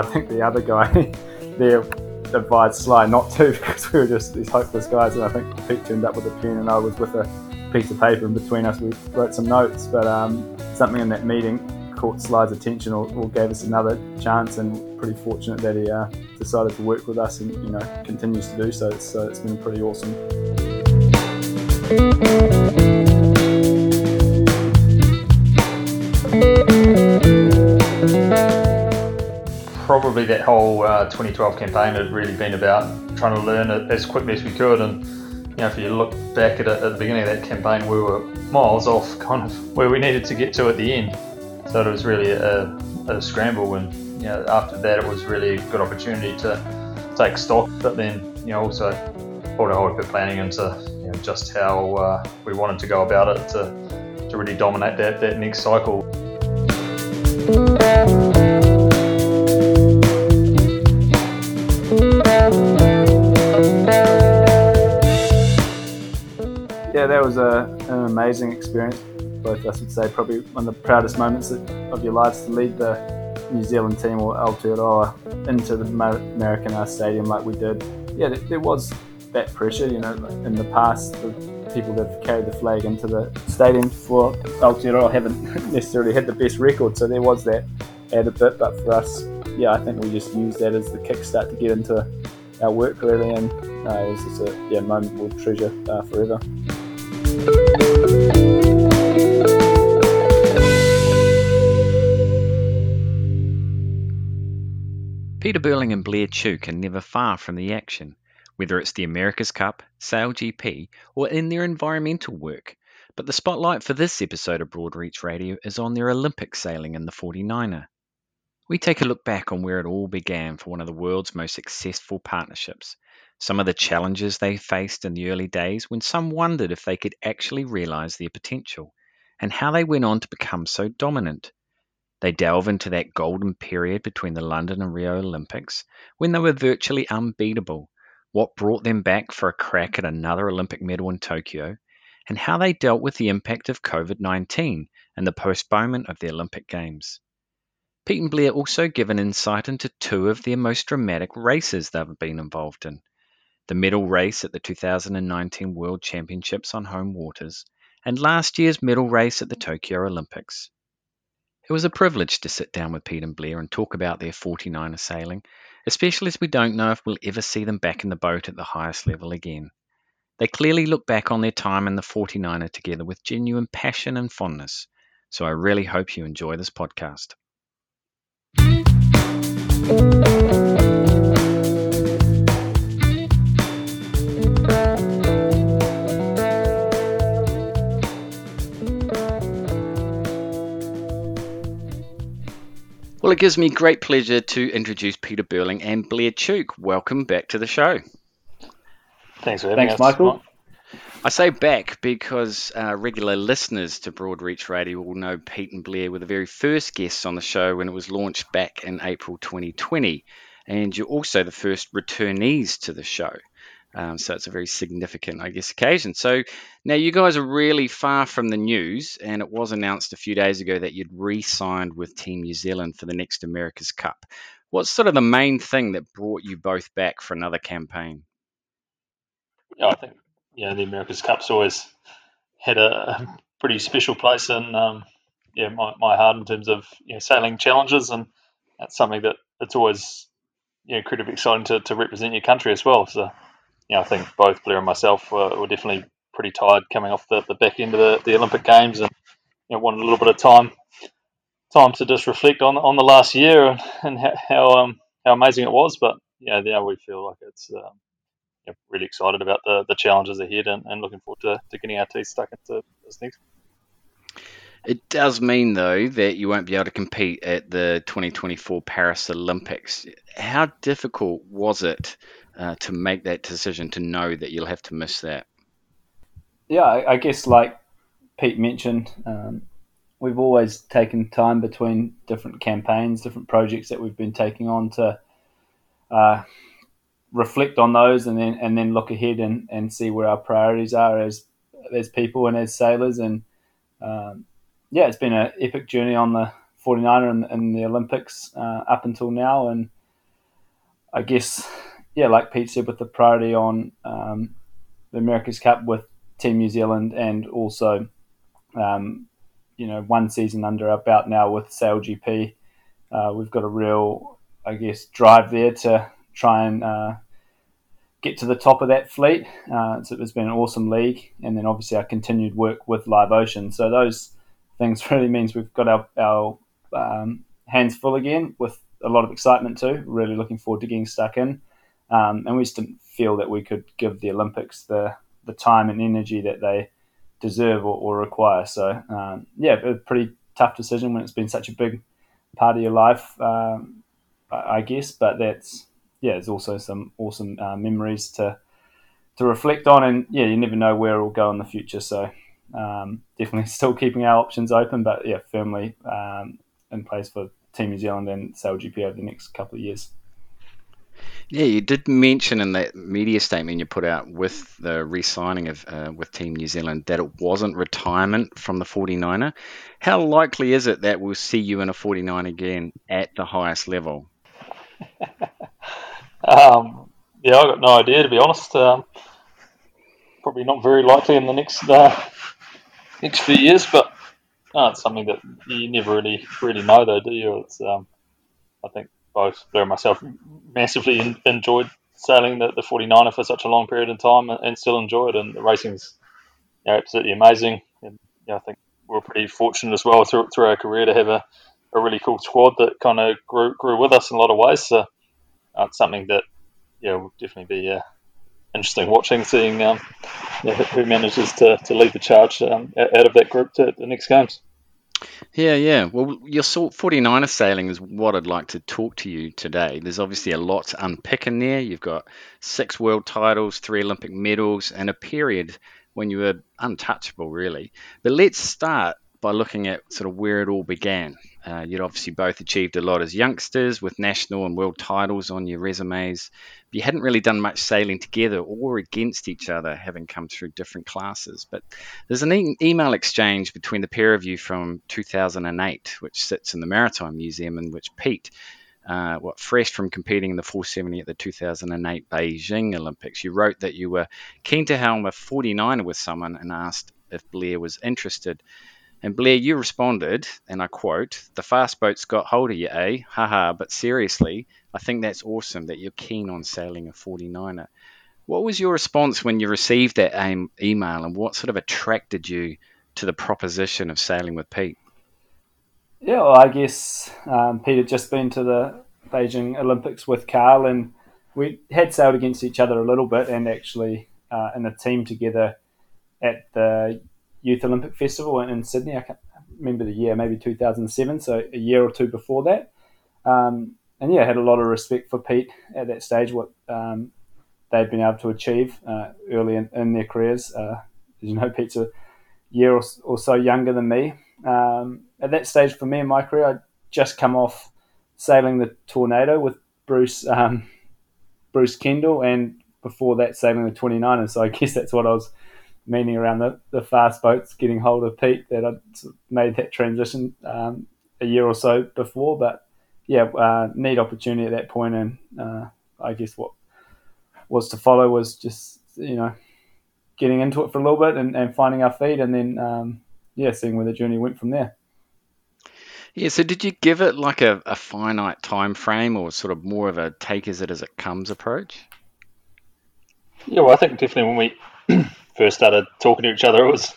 uh, I think the other guy there advised Sly not to because we were just these hopeless guys. And I think Pete turned up with a pen, and I was with a piece of paper in between us. We wrote some notes, but um, something in that meeting caught Sly's attention or, or, gave us another chance, and pretty fortunate that he uh, decided to work with us and you know continues to do so. So it's been pretty awesome. Probably that whole uh, 2012 campaign had really been about trying to learn it as quickly as we could and you know, if you look back at it at the beginning of that campaign, we were miles off kind of where we needed to get to at the end. So it was really a, a scramble, and you know, after that, it was really a good opportunity to take stock, but then you know also put a whole heap of planning into you know, just how uh, we wanted to go about it to, to really dominate that, that next cycle. Yeah, that was a, an amazing experience. Both of us would say probably one of the proudest moments of your lives to lead the New Zealand team or Aotearoa into the Maracana Stadium like we did. Yeah, there was that pressure, you know, in the past, the people that have carried the flag into the stadium for Aotearoa haven't necessarily had the best record, so there was that added bit. But for us, yeah, I think we just used that as the kickstart to get into our work really, and uh, it was just a yeah, moment we'll treasure uh, forever. Peter Burling and Blair Tuke are never far from the action, whether it's the America's Cup, SailGP, or in their environmental work. But the spotlight for this episode of Broadreach Radio is on their Olympic sailing in the 49er. We take a look back on where it all began for one of the world's most successful partnerships, some of the challenges they faced in the early days when some wondered if they could actually realize their potential, and how they went on to become so dominant. They delve into that golden period between the London and Rio Olympics when they were virtually unbeatable, what brought them back for a crack at another Olympic medal in Tokyo, and how they dealt with the impact of COVID 19 and the postponement of the Olympic Games. Pete and Blair also give an insight into two of their most dramatic races they've been involved in the medal race at the 2019 World Championships on home waters, and last year's medal race at the Tokyo Olympics. It was a privilege to sit down with Pete and Blair and talk about their 49er sailing, especially as we don't know if we'll ever see them back in the boat at the highest level again. They clearly look back on their time in the 49er together with genuine passion and fondness, so I really hope you enjoy this podcast. Well, it gives me great pleasure to introduce Peter Burling and Blair Tuke. Welcome back to the show. Thanks for having Thanks, us. Michael. I say back because uh, regular listeners to Broadreach Radio will know Pete and Blair were the very first guests on the show when it was launched back in April 2020. And you're also the first returnees to the show. Um, so it's a very significant, I guess, occasion. So now you guys are really far from the news, and it was announced a few days ago that you'd re signed with Team New Zealand for the next America's Cup. What's sort of the main thing that brought you both back for another campaign? Yeah, I think yeah, the America's Cup's always had a, pretty special place in um, yeah my, my heart in terms of you know, sailing challenges, and that's something that it's always you know, incredibly exciting to, to represent your country as well. So you know, I think both Blair and myself were, were definitely pretty tired coming off the, the back end of the, the Olympic Games and you know, wanted a little bit of time time to just reflect on on the last year and, how um, how amazing it was. But yeah, now we feel like it's um, yeah, really excited about the, the challenges ahead and, and looking forward to, to getting our teeth stuck into this next. It does mean, though, that you won't be able to compete at the 2024 Paris Olympics. How difficult was it uh, to make that decision to know that you'll have to miss that? Yeah, I, I guess like Pete mentioned, um, we've always taken time between different campaigns, different projects that we've been taking on to uh, reflect on those, and then and then look ahead and, and see where our priorities are as as people and as sailors. And um, yeah, it's been an epic journey on the 49er in, in the Olympics uh, up until now. And I guess, yeah, like Pete said, with the priority on um, the America's Cup with Team New Zealand and also, um, you know, one season under our belt now with Sail GP, uh, we've got a real, I guess, drive there to try and uh, get to the top of that fleet. Uh, so it's been an awesome league, and then obviously our continued work with Live Ocean. So those things really means we've got our, our um, hands full again with a lot of excitement too. Really looking forward to getting stuck in, um, and we just didn't feel that we could give the Olympics the the time and energy that they deserve or, or require. So um, yeah, a pretty tough decision when it's been such a big part of your life, um, I guess. But that's yeah, there's also some awesome uh, memories to to reflect on, and yeah, you never know where it'll go in the future. So um, definitely still keeping our options open, but yeah, firmly um, in place for Team New Zealand and Sail GP over the next couple of years. Yeah, you did mention in that media statement you put out with the re-signing of uh, with Team New Zealand that it wasn't retirement from the 49er. How likely is it that we'll see you in a 49 again at the highest level? Um, yeah, I've got no idea to be honest. Um, probably not very likely in the next uh, next few years, but it's something that you never really really know, though, do you? It's um, I think both Blair and myself massively enjoyed sailing the, the 49er for such a long period of time and, and still enjoy it. And the racing's you know, absolutely amazing. And you know, I think we're pretty fortunate as well through, through our career to have a, a really cool squad that kind of grew, grew with us in a lot of ways. So uh, it's something that yeah will definitely be uh, interesting watching, seeing um, yeah, who manages to, to lead the charge um, out of that group to the next games. Yeah, yeah. Well, your 49er sailing is what I'd like to talk to you today. There's obviously a lot to unpick in there. You've got six world titles, three Olympic medals, and a period when you were untouchable, really. But let's start by looking at sort of where it all began. Uh, you'd obviously both achieved a lot as youngsters with national and world titles on your resumes. You hadn't really done much sailing together or against each other, having come through different classes. But there's an e- email exchange between the pair of you from 2008, which sits in the Maritime Museum, in which Pete, uh, what fresh from competing in the 470 at the 2008 Beijing Olympics, you wrote that you were keen to helm a 49er with someone and asked if Blair was interested. And Blair, you responded, and I quote, The fast boats got hold of you, eh? Haha, but seriously, I think that's awesome that you're keen on sailing a 49er. What was your response when you received that email, and what sort of attracted you to the proposition of sailing with Pete? Yeah, well, I guess um, Pete had just been to the Beijing Olympics with Carl, and we had sailed against each other a little bit, and actually uh, in a team together at the Youth Olympic Festival in, Sydney. I can't remember the year, maybe 2007, so a year or two before that. Um, and yeah, I had a lot of respect for Pete at that stage, what um, they'd been able to achieve uh, early in, in, their careers. Uh, as you know, Pete's a year or, or so younger than me. Um, at that stage for me in my career, I'd just come off sailing the Tornado with Bruce um, Bruce Kendall, and before that, sailing the 29ers. So I guess that's what I was meaning around the, the fast boats getting hold of Pete that I made that transition um, a year or so before. But yeah, uh, neat opportunity at that point, and uh, I guess what was to follow was just you know getting into it for a little bit and, and finding our feet, and then um, yeah, seeing where the journey went from there. Yeah, so did you give it like a, a finite time frame or sort of more of a take as it as it comes approach? Yeah, well, I think definitely when we first started talking to each other, it was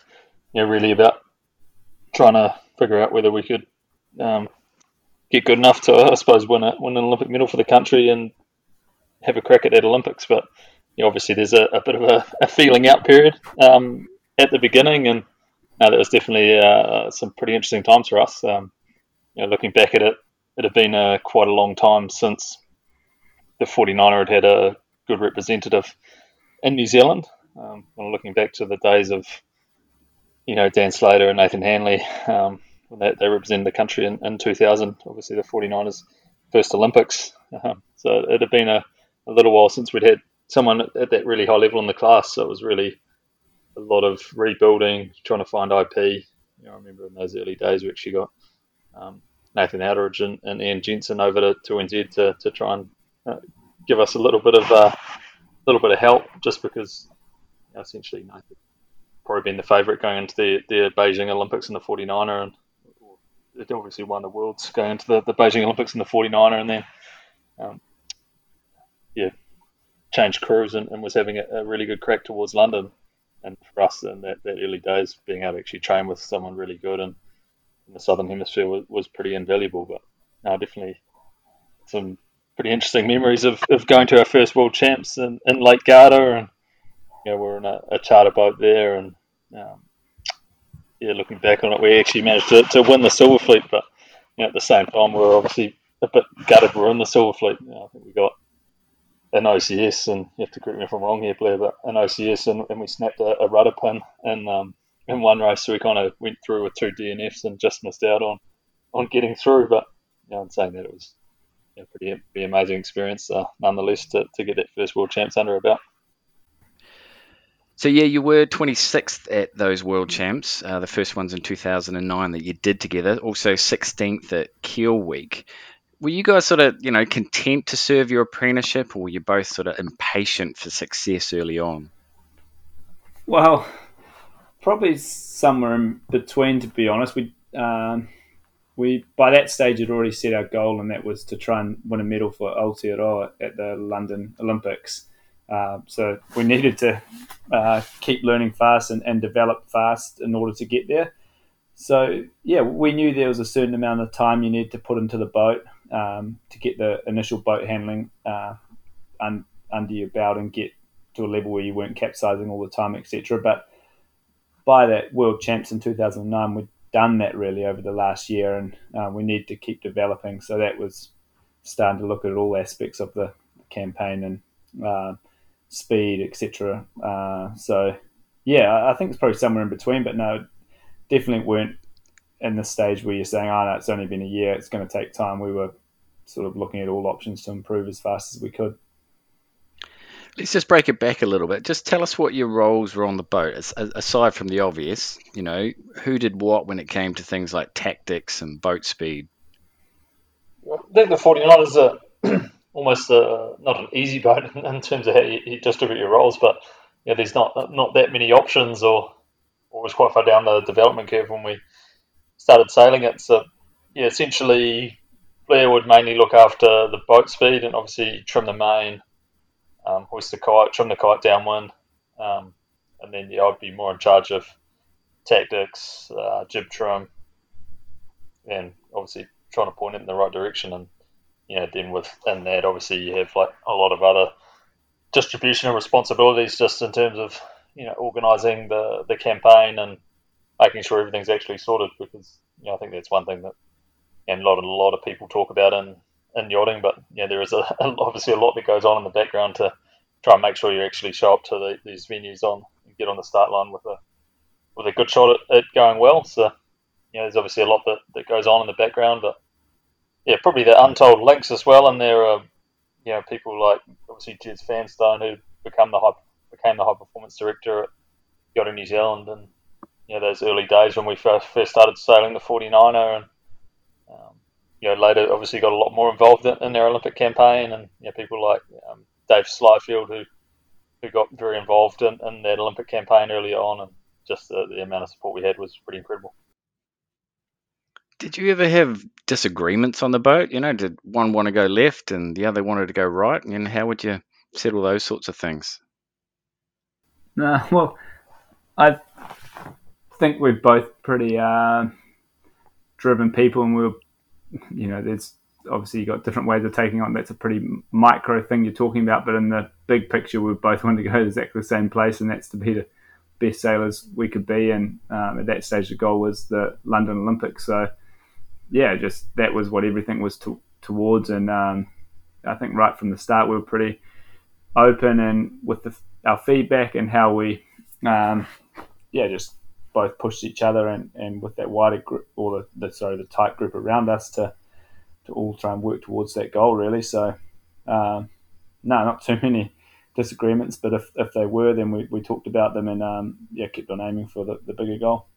you know really about trying to figure out whether we could um, get good enough to, I suppose, win a win an Olympic medal for the country and have a crack at that Olympics. But you know, obviously, there's a, a, bit of a, a feeling out period um, at the beginning, and uh, that was definitely uh, some pretty interesting times for us. Um, you know, looking back at it, it had been uh, quite a long time since the 49er had had a good representative in New Zealand. Um, looking back to the days of, you know, Dan Slater and Nathan Handley, um, when they, they, represented the country in, in 2000, obviously the 49ers' first Olympics. Um, so it had been a, a, little while since we'd had someone at that really high level in the class. So it was really a lot of rebuilding, trying to find IP. You know, I remember in those early days we actually got um, Nathan Outteridge and, and Iain Jensen over to, to NZ to, to try and uh, give us a little bit of a uh, little bit of help, just because essentially probably been the favourite going into the, the Beijing Olympics in the 49er, and it obviously won the worlds going into the, the Beijing Olympics in the 49er, and then um, yeah, changed crews and, and was having a, a, really good crack towards London. And for us in that, that early days, being able to actually train with someone really good and in the southern hemisphere was, was pretty invaluable. But no, definitely some pretty interesting memories of, of going to our first world champs in, in Lake Garda and you know, we are in a, a charter boat there and um, yeah, looking back on it, we actually managed to, to win the Silver Fleet, but you know, at the same time, we are obviously a bit gutted we're in the Silver Fleet. You know, I think we got an OCS, and you have to correct me if I'm wrong here, Blair, but an OCS, and, and we snapped a, a rudder pin in um, in one race, so we kind of went through with two DNFs and just missed out on on getting through. But you know, in saying that, it was a pretty, pretty amazing experience, uh, nonetheless, to, to get that first world champs under our belt. So yeah, you were 26th at those World Champs, uh, the first ones in 2009 that you did together. Also 16th at Kiel Week were you guys sort of, you know, content to serve your apprenticeship, or were you both sort of impatient for success early on? Well, probably somewhere in between, to be honest. We um, we by that stage had already set our goal, and that was to try and win a medal for Aotearoa at the London Olympics. Uh, so we needed to uh, keep learning fast and, and develop fast in order to get there. So yeah, we knew there was a certain amount of time you need to put into the boat um, to get the initial boat handling uh, un, under your belt and get to a level where you weren't capsizing all the time, etc. But by that World Champs in 2009, we'd done that really over the last year, and uh, we need to keep developing. So that was starting to look at all aspects of the campaign and uh, speed, etc. Uh, so yeah, I think it's probably somewhere in between, but no, definitely weren't in the stage where you're saying, "Oh no, it's only been a year; it's going to take time." We were sort of looking at all options to improve as fast as we could. Let's just break it back a little bit. Just tell us what your roles were on the boat, aside from the obvious. You know, who did what when it came to things like tactics and boat speed. I think the 49ers are almost a, not an easy boat in terms of how you, you distribute your roles, but yeah, there's not not that many options, or or was quite far down the development curve when we started sailing it. So yeah, essentially Blair would mainly look after the boat speed and obviously trim the main, um, hoist the kite, trim the kite downwind, um, and then yeah, I'd be more in charge of tactics, uh, jib trim, and obviously trying to point it in the right direction. And you know, then within that, obviously you have like a lot of other distribution and responsibilities just in terms of you know organising the the campaign and making sure everything's actually sorted because you know I think that's one thing that and a lot of a lot of people talk about in in yachting, but yeah, there is a, obviously a lot that goes on in the background to try and make sure you actually show up to the, these venues on and get on the start line with a with a good shot at it going well. So you know, there's obviously a lot that, that goes on in the background, but yeah, probably the untold links as well. And there are you know people like obviously Jez Fanstone who become the high became the high performance director at Yachting New Zealand, and you know those early days when we first first started sailing the 49er and um, you know, later obviously got a lot more involved in, in their Olympic campaign, and you know, people like um, Dave Slyfield who who got very involved in, in that Olympic campaign earlier on, and just the, the amount of support we had was pretty incredible. Did you ever have disagreements on the boat? You know, did one want to go left and the other wanted to go right? And how would you settle those sorts of things? No, well, I think we're both pretty uh, driven people, and we're, you know, there's obviously you got different ways of taking on. That's a pretty micro thing you're talking about, but in the big picture, we both want to go to exactly the same place, and that's to be the best sailors we could be. And um, at that stage, the goal was the London Olympics. So, yeah, just that was what everything was to, towards. And um, I think right from the start, we were pretty open and with the, our feedback and how we, um, yeah, just both pushed each other and, and with that wider group or the, the sorry the tight group around us to to all try and work towards that goal really. So um, no, not too many disagreements, but if, if they were, then we, we talked about them and um, yeah, kept on aiming for the, the bigger goal.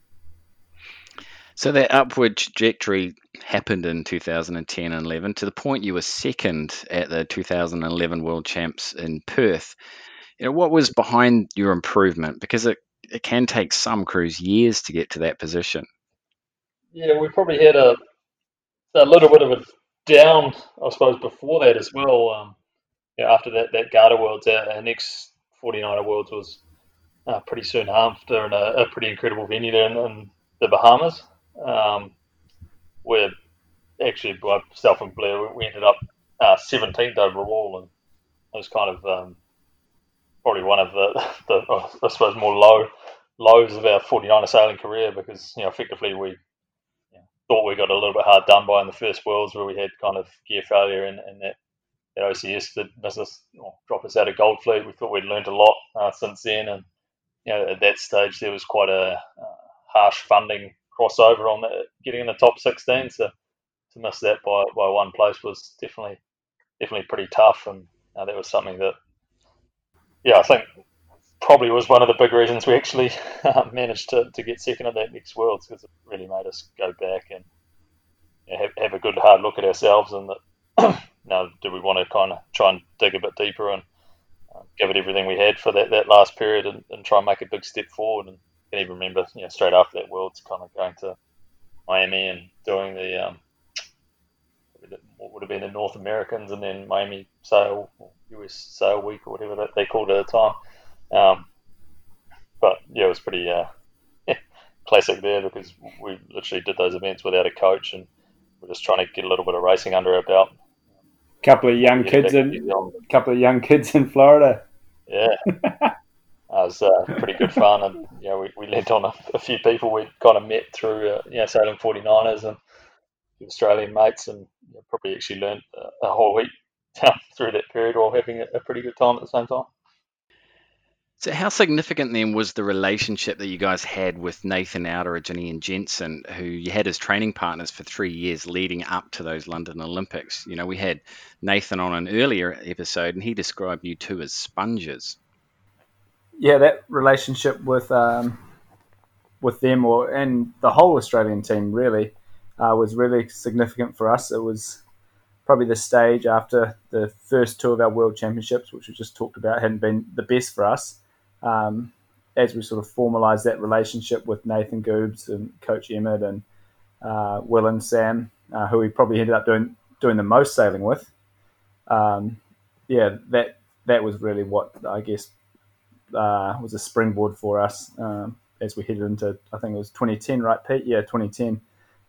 So that upward trajectory happened in 2010 and 11 to the point you were second at the 2011 World Champs in Perth. You know, what was behind your improvement? Because it, it can take some crews years to get to that position. Yeah, we probably had a a little bit of a down, I suppose, before that as well. Um, yeah, after that that Garda Worlds, our, our next 49er Worlds was uh, pretty soon after in a, a, pretty incredible venue there in, in the Bahamas, um, where actually myself and Blair we ended up uh, 17th overall, and it was kind of um, probably one of the, the I suppose more low lows of our 49er sailing career because you know effectively we you know, thought we got a little bit hard done by in the first worlds where we had kind of gear failure and, and that that OCS miss us or drop us out of Gold Fleet. We thought we'd learned a lot uh, since then, and you know at that stage there was quite a uh, harsh funding crossover on the, getting in the top 16. So to miss that by, by one place was definitely definitely pretty tough, and uh, that was something that yeah I think probably was one of the big reasons we actually uh, managed to, to get second at that next Worlds because it really made us go back and you know, have, have a good hard look at ourselves and that now do we want to kind of try and dig a bit deeper and uh, give it everything we had for that, that last period and, and try and make a big step forward and can even remember you know straight after that Worlds kind of going to Miami and doing the um, what would have been the North Americans and then Miami Sail or US Sail Week or whatever that they called it at the time. Um, but yeah, it was pretty uh, classic there because we literally did those events without a coach and we're just trying to get a little bit of racing under our belt. Couple of young kids in, couple of young kids in Florida. Yeah, it was uh, pretty good fun, and you know we, we lent on a, a few people we kind of met through uh, you know sailing 49ers and Australian mates, and you know, probably actually learned a, a whole heap through that period while having a, a pretty good time at the same time. So, how significant then was the relationship that you guys had with Nathan Outteridge and Iain Jensen, who you had as training partners for three years leading up to those London Olympics? You know, we had Nathan on an earlier episode, and he described you two as sponges. Yeah, that relationship with um, with them, or and the whole Australian team, really, uh, was really significant for us. It was probably the stage after the first two of our world championships, which we just talked about, hadn't been the best for us. Um, as we sort of formalised that relationship with Nathan Goobs and Coach Emmett and uh, Will and Sam, uh, who we probably ended up doing doing the most sailing with. Um, yeah, that that was really what I guess uh, was a springboard for us um, as we headed into I think it was 2010, right, Pete? Yeah, 2010,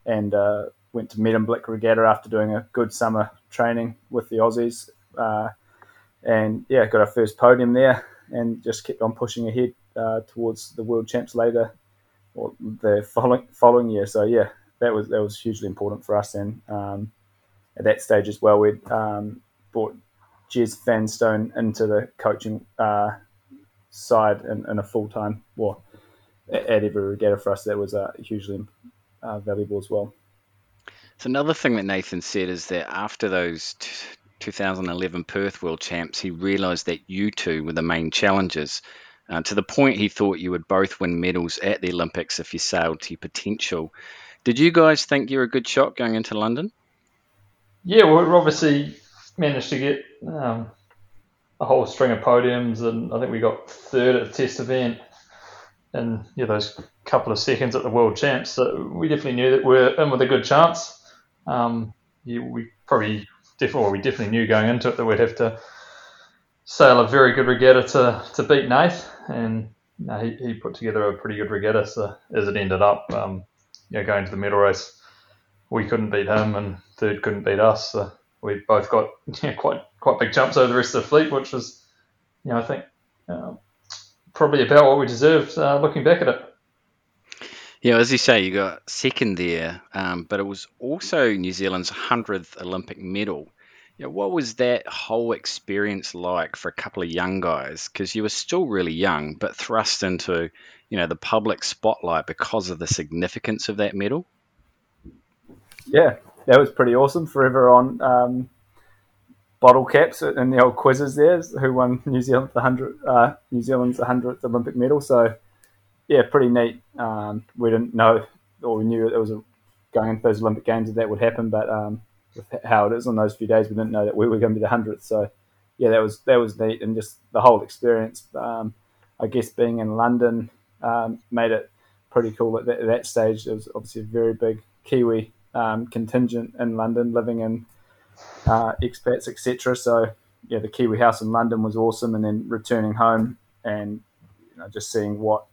and uh, went to Medemblik Regatta after doing a good summer training with the Aussies, uh, and yeah, got our first podium there, and just kept on pushing ahead uh, towards the World Champs later, or the following following year. So yeah, that was that was hugely important for us, and um, at that stage as well, we um, brought Jez Fanstone into the coaching uh, side in, in a full time, war at every regatta for us. That was uh, hugely uh, valuable as well. So another thing that Nathan said is that after those t- 2011 Perth World Champs, he realised that you two were the main challengers. Uh, to the point he thought you would both win medals at the Olympics if you sailed to your potential. Did you guys think you were a good shot going into London? Yeah, well, we obviously managed to get um, a whole string of podiums, and I think we got third at the test event, and yeah, those couple of seconds at the World Champs. So we definitely knew that we are in with a good chance um, yeah, we probably definitely we definitely knew going into it that we'd have to sail a very good regatta to, to beat Nath, and know, he, he put together a pretty good regatta. So as it ended up, um, you know, going to the medal race, we couldn't beat him, and third couldn't beat us. So we both got know, quite quite big jumps over the rest of the fleet, which was, you know, I think uh, probably about what we deserved uh, looking back at it. Yeah, as you say, you got second there, um, but it was also New Zealand's 100th Olympic medal. You know, what was that whole experience like for a couple of young guys? Because you were still really young, but thrust into, you know, the public spotlight because of the significance of that medal. Yeah, that was pretty awesome. Forever on um, bottle caps and the old quizzes there, who won New Zealand the hundred uh, New Zealand's 100th Olympic medal. So yeah, pretty neat. Um, we didn't know or we knew it was a, going into those Olympic Games that that would happen, but um, with how it is on those few days, we didn't know that we were going to be the hundredth. So yeah, that was that was neat, and just the whole experience. Um, I guess being in London um, made it pretty cool at that, at that, stage. There was obviously a very big Kiwi um, contingent in London, living in uh, expats, etc. So yeah, the Kiwi house in London was awesome, and then returning home and you know, just seeing what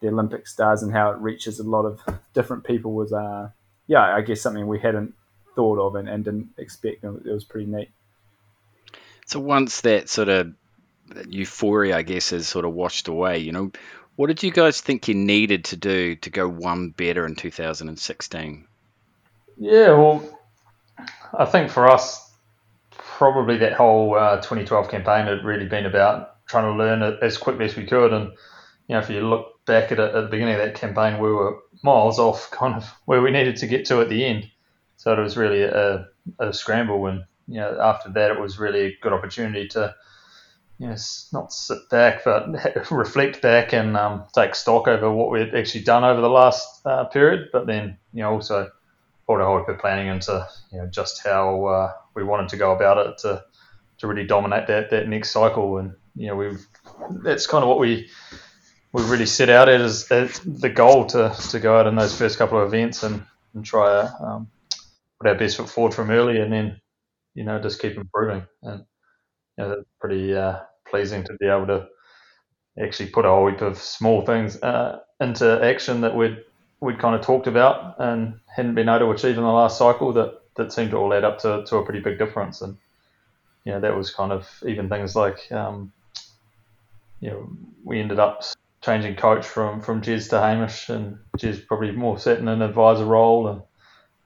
the Olympics does and how it reaches a lot of different people was, uh, yeah, I guess something we hadn't thought of and, and didn't expect. It was pretty neat. So once that sort of euphoria, I guess, is sort of washed away, you know, what did you guys think you needed to do to go one better in 2016? Yeah, well, I think for us, probably that whole uh, 2012 campaign had really been about trying to learn it as quickly as we could. And, you know, if you look back at it at the beginning of that campaign, we were miles off kind of where we needed to get to at the end. So it was really a, a scramble. And, you know, after that, it was really a good opportunity to, you know, not sit back, but reflect back and um, take stock over what we'd actually done over the last uh, period. But then, you know, also put a whole bit planning into, you know, just how uh, we wanted to go about it to, to really dominate that, that next cycle. And, you know, we've, that's kind of what we, we really set out as, as the goal to, to go out in those first couple of events and, and try to um, put our best foot forward from early and then, you know, just keep improving. And, you know, that's pretty uh, pleasing to be able to actually put a whole heap of small things uh, into action that we'd we'd kind of talked about and hadn't been able to achieve in the last cycle that, that seemed to all add up to, to a pretty big difference. And you know that was kind of even things like um, you know we ended up changing coach from from Jez to Hamish, and Jez probably more sat in an advisor role, and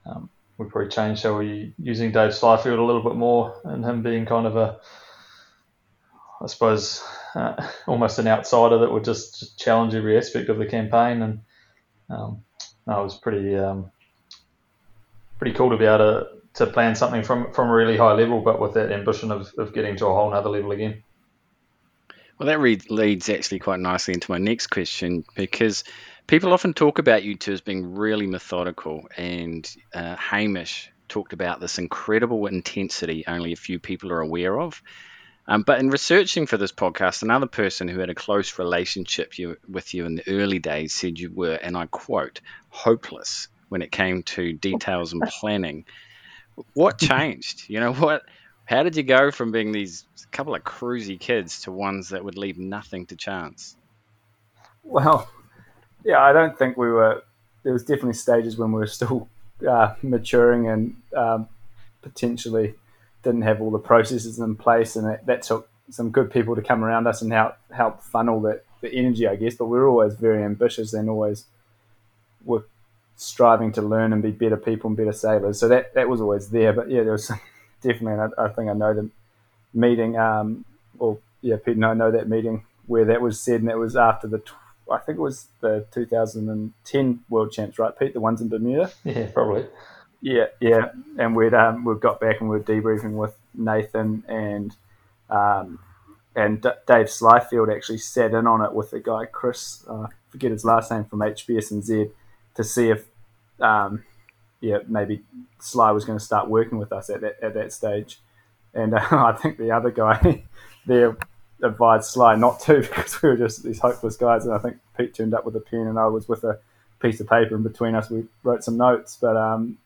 um, we probably changed how we using Dave Slyfield a little bit more, and him being kind of a, I suppose, uh, almost an outsider that would just, just, challenge every aspect of the campaign, and um, no, it was pretty um, pretty cool to be able to, to plan something from from a really high level, but with that ambition of, of getting to a whole other level again. Well, that re- leads actually quite nicely into my next question because people often talk about you two as being really methodical, and uh, Hamish talked about this incredible intensity only a few people are aware of. Um, but in researching for this podcast, another person who had a close relationship you, with you in the early days said you were, and I quote, hopeless when it came to details and planning. What changed? You know what? How did you go from being these couple of cruisy kids to ones that would leave nothing to chance? Well, yeah, I don't think we were. There was definitely stages when we were still uh, maturing and um, potentially didn't have all the processes in place, and that, that, took some good people to come around us and help help funnel that the energy, I guess. But we are always very ambitious and always were striving to learn and be better people and better sailors. So that that was always there. But yeah, there was definitely. I, I, think I know the meeting. Um, well, yeah, Pete and I know that meeting where that was said, and that was after the. I think it was the 2010 World Champs, right, Pete? The ones in Bermuda. Yeah, probably. Yeah, yeah, and we'd um, we've got back and we are debriefing with Nathan and um, and D- Dave Slyfield actually sat in on it with the guy Chris, uh, forget his last name from HPSNZ, to see if um, yeah maybe Sly was going to start working with us at that at that stage, and uh, I think the other guy there advised Sly not to because we were just these hopeless guys, and I think Pete turned up with a pen and I was with a piece of paper, and between us. We wrote some notes, but um,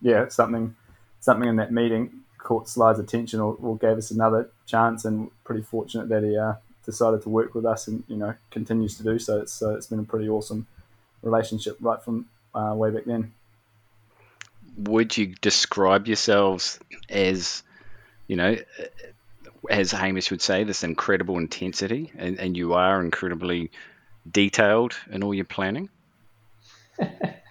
yeah, something something in that meeting caught Sly's attention or, or, gave us another chance, and pretty fortunate that he uh, decided to work with us and you know continues to do so. It's so it's been a pretty awesome relationship right from uh, way back then. Would you describe yourselves as, you know, as Hamish would say, this incredible intensity, and, and you are incredibly detailed in all your planning?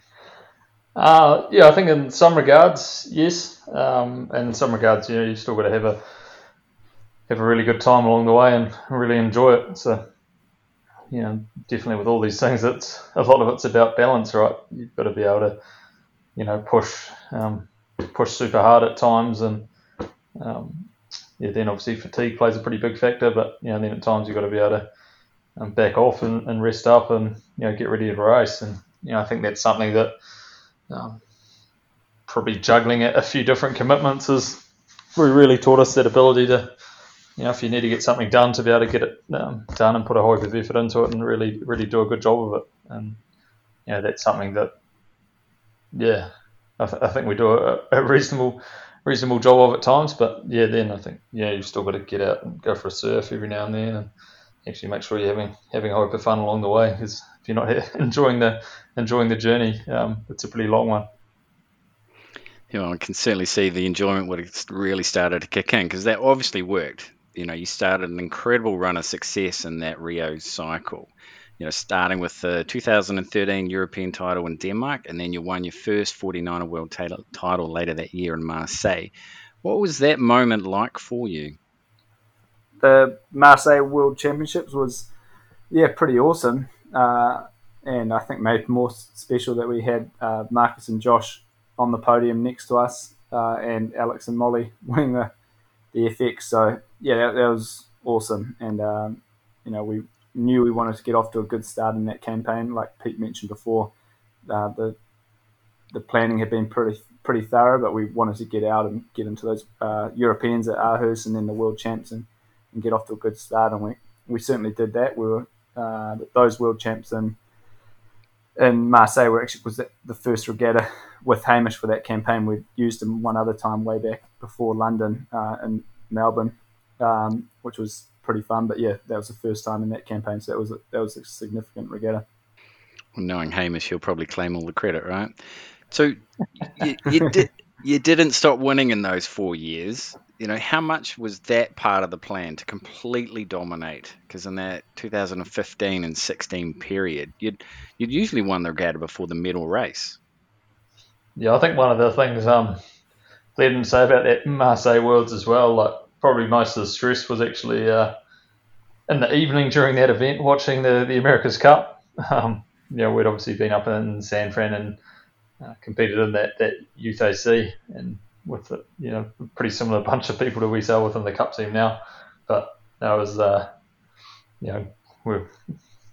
Uh, yeah, I think in some regards, yes. Um, and in some regards, you know, you still got to have a have a really good time along the way and really enjoy it. So, you know, definitely with all these things, it's a lot of it's about balance, right? You've got to be able to, you know, push um, push super hard at times, and um, yeah, then obviously fatigue plays a pretty big factor. But you know, then at times you've got to be able to um, back off and, and rest up and you know get ready to race and you know, I think that's something that um, probably juggling a few different commitments has really taught us that ability to, you know, if you need to get something done, to be able to get it um, done and put a whole heap of effort into it and really, really do a good job of it. And you know, that's something that, yeah, I, th- I think we do a, a, reasonable, reasonable job of at times. But yeah, then I think yeah, you've still got to get out and go for a surf every now and then, and actually make sure you're having having a heap of fun along the way. Because if you're not enjoying the enjoying the journey, um, it's a pretty long one. You know, I can certainly see the enjoyment would have really started to kick in because that obviously worked. You know, you started an incredible run of success in that Rio cycle. You know, starting with the 2013 European title in Denmark, and then you won your first 49er World title, title later that year in Marseille. What was that moment like for you? The Marseille World Championships was, yeah, pretty awesome. Uh, and I think made more special that we had uh, Marcus and Josh on the podium next to us, uh, and Alex and Molly winning the the FX. So yeah, that, that was awesome, and um, you know we knew we wanted to get off to a good start in that campaign. Like Pete mentioned before, uh, the the planning had been pretty pretty thorough, but we wanted to get out and get into those uh, Europeans at Aarhus and then the World Champs and, and get off to a good start, and we we certainly did that. We were uh, those World Champs in in Marseille were actually was the first regatta with Hamish for that campaign. We'd used him one other time way back before London uh, in Melbourne, um, which was pretty fun. But yeah, that was the first time in that campaign, so that was a, that was a significant regatta. Well, knowing Hamish, he'll probably claim all the credit, right? So you, you did you didn't stop winning in those four years. You know, how much was that part of the plan to completely dominate? Because in that 2015 and 16 period, you'd you'd usually won the regatta before the medal race. Yeah, I think one of the things um, they didn't say about that Marseille Worlds as well, like probably most of the stress was actually uh, in the evening during that event, watching the, the America's Cup. Um, you know, we'd obviously been up in San Fran and uh, competed in that, that youth AC and with a, you know pretty similar bunch of people that we sail within the cup team now. But that was uh, you know we're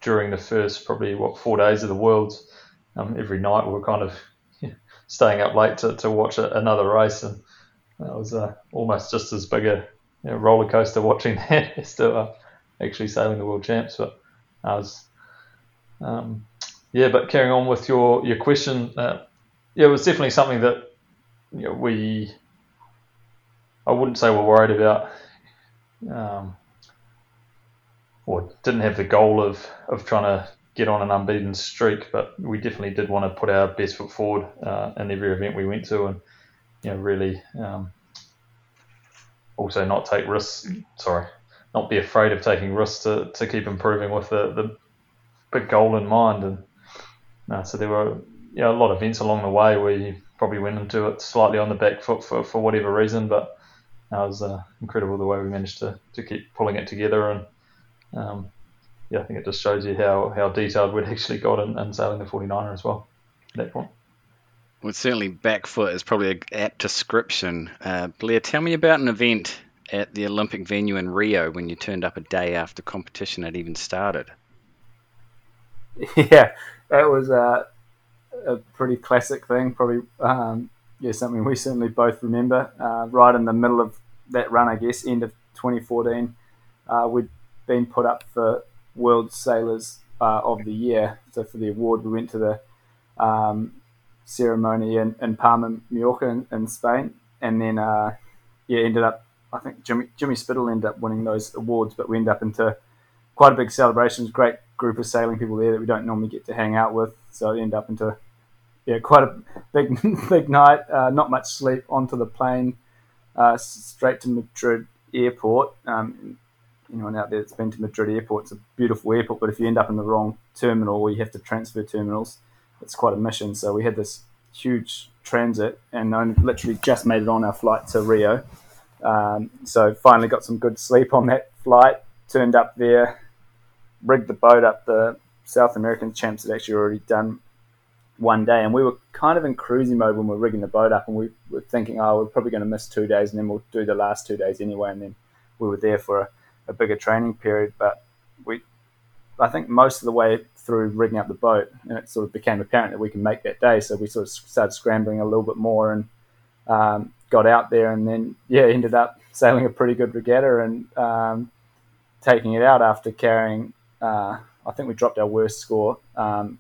during the first probably what four days of the worlds. Um, every night we we're kind of staying up late to, to watch a, another race, and that was uh, almost just as big a you know, roller coaster watching that as to uh, actually sailing the world champs. But I was, um, yeah. But carrying on with your your question, uh, yeah, it was definitely something that you know, we. I wouldn't say we're worried about. Um, or didn't have the goal of, of trying to get on an unbeaten streak, but we definitely did want to put our best foot forward uh, in every event we went to, and you know really um, also not take risks. Sorry, not be afraid of taking risks to, to keep improving with the, the big goal in mind. And uh, so there were know, a lot of events along the way where you probably went into it slightly on the back foot for, for whatever reason, but it was uh, incredible the way we managed to, to keep pulling it together and um, yeah, I think it just shows you how, how detailed we'd actually got in, in sailing the 49er as well at that point. Well, certainly back foot is probably an apt description. Uh, Blair, tell me about an event at the Olympic venue in Rio when you turned up a day after competition had even started. Yeah, that was a, a pretty classic thing. Probably, um, yeah, something we certainly both remember. Uh, right in the middle of that run, I guess, end of 2014, uh, we'd been put up for World Sailors uh, of the Year. So for the award, we went to the um, ceremony in, in Palma, Mallorca, in, in Spain, and then uh, yeah, ended up. I think Jimmy Jimmy Spithill ended up winning those awards, but we ended up into quite a big celebration. Great group of sailing people there that we don't normally get to hang out with, so it ended up into yeah, quite a big big night. Uh, not much sleep. Onto the plane, uh, straight to Madrid airport. Um, anyone out there that's been to Madrid Airport, it's a beautiful airport, but if you end up in the wrong terminal or you have to transfer terminals, it's quite a mission. So we had this huge transit and I literally just made it on our flight to Rio. Um, so finally got some good sleep on that flight, turned up there, rigged the boat up. The South American champs had actually already done one day, and we were kind of in cruising mode when we were rigging the boat up, and we were thinking, oh, we're probably going to miss two days, and then we'll do the last two days anyway, and then we were there for a a bigger training period. But we I think most of the way through rigging up the boat, and it sort of became apparent that we can make that day. So we sort of started scrambling a little bit more and um, got out there, and then yeah, ended up sailing a pretty good regatta and um, taking it out after carrying. Uh, I think we dropped our worst score um,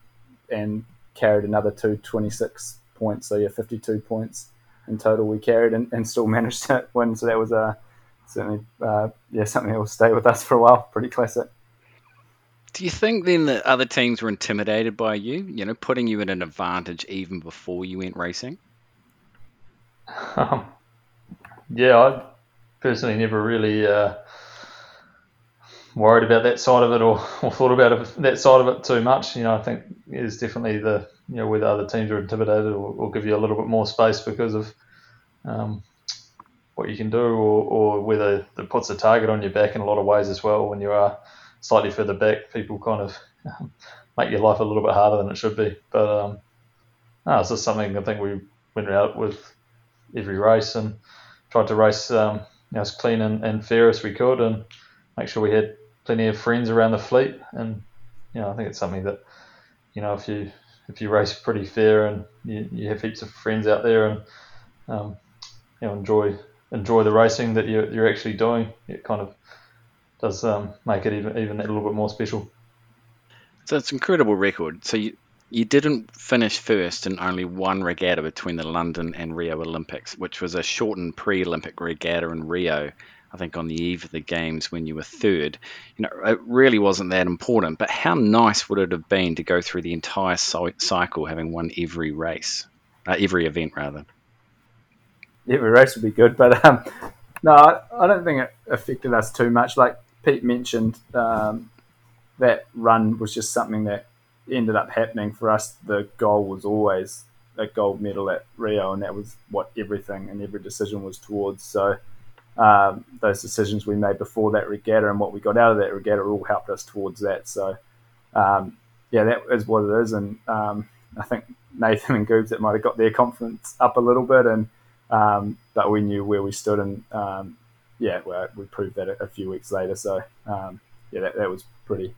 and carried another two 26 points. So yeah, 52 points in total we carried and, and still managed to win. So that was a uh, certainly uh, yeah something that will stay with us for a while. Pretty classic. Do you think then that other teams were intimidated by you? You know, putting you at an advantage even before you went racing. Um, yeah, I personally never really uh, worried about that side of it or, or thought about it, that side of it too much. You know, I think it's definitely the you know whether other teams are intimidated or, or give you a little bit more space because of um, what you can do, or, or whether it puts a target on your back in a lot of ways as well. When you are slightly further back, people kind of make your life a little bit harder than it should be. But um, no, it's just something I think we went out with every race and tried to race um, you know, as clean and, and fair as we could, and make sure we had plenty of friends around the fleet. And you know, I think it's something that you know if you if you race pretty fair and you, you have heaps of friends out there and um, you know enjoy enjoy the racing that you're, you're actually doing, it kind of does um, make it even even a little bit more special. So it's an incredible record. So you you didn't finish first in only one regatta between the London and Rio Olympics, which was a shortened pre-Olympic regatta in Rio. I think on the eve of the games when you were third. You know, it really wasn't that important. But how nice would it have been to go through the entire cycle, having won every race, uh, every event rather? Every race would be good, but um, no, I, don't think it affected us too much. Like Pete mentioned, um, that run was just something that ended up happening for us. The goal was always a gold medal at Rio, and that was what everything and every decision was towards. So um, those decisions we made before that regatta and what we got out of that regatta all helped us towards that. So, um, yeah, that is what it is. And um, I think Nathan and Goobs that might have got their confidence up a little bit, and um, but we knew where we stood, and um, yeah, well, we proved that a, a, few weeks later. So, um, yeah, that, that was pretty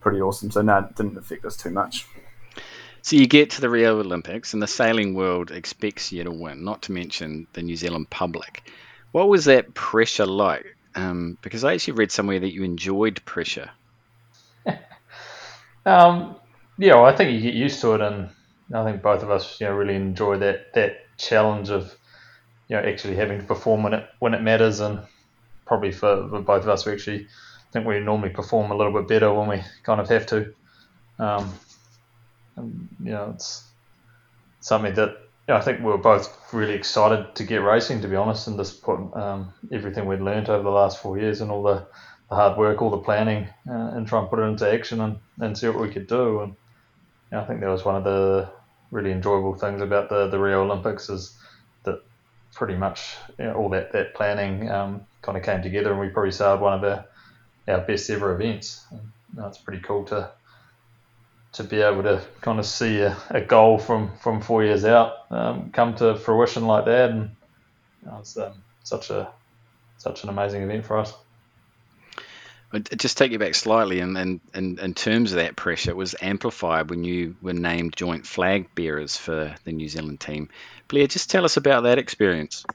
pretty awesome. So, no, it didn't affect us too much. So you get to the Rio Olympics, and the sailing world expects you to win. Not to mention the New Zealand public. What was that pressure like? Um, because I actually read somewhere that you enjoyed pressure. um, yeah, well, I think you get used to it, and I think both of us, you know, really enjoy that that challenge of, you know, actually having to perform when it when it matters, and probably for, for both of us, we actually think we normally perform a little bit better when we kind of have to. Um, and, you know, it's something that yeah, I think we were both really excited to get racing, to be honest, and just put um, everything we'd learned over the last four years and all the, the hard work, all the planning, uh, and try and put it into action and, and see what we could do. And I think that was one of the really enjoyable things about the, the Rio Olympics is that pretty much you know, all that, that planning um, kind of came together, and we probably sailed one of our, our best ever events. And, you know, it's pretty cool to to be able to kind of see a, a goal from, from four years out um, come to fruition like that, and you know, it's um, such a such an amazing event for us. Just take you back slightly, and in, in, in, terms of that pressure, it was amplified when you were named joint flag bearers for the New Zealand team. Blair, just tell us about that experience.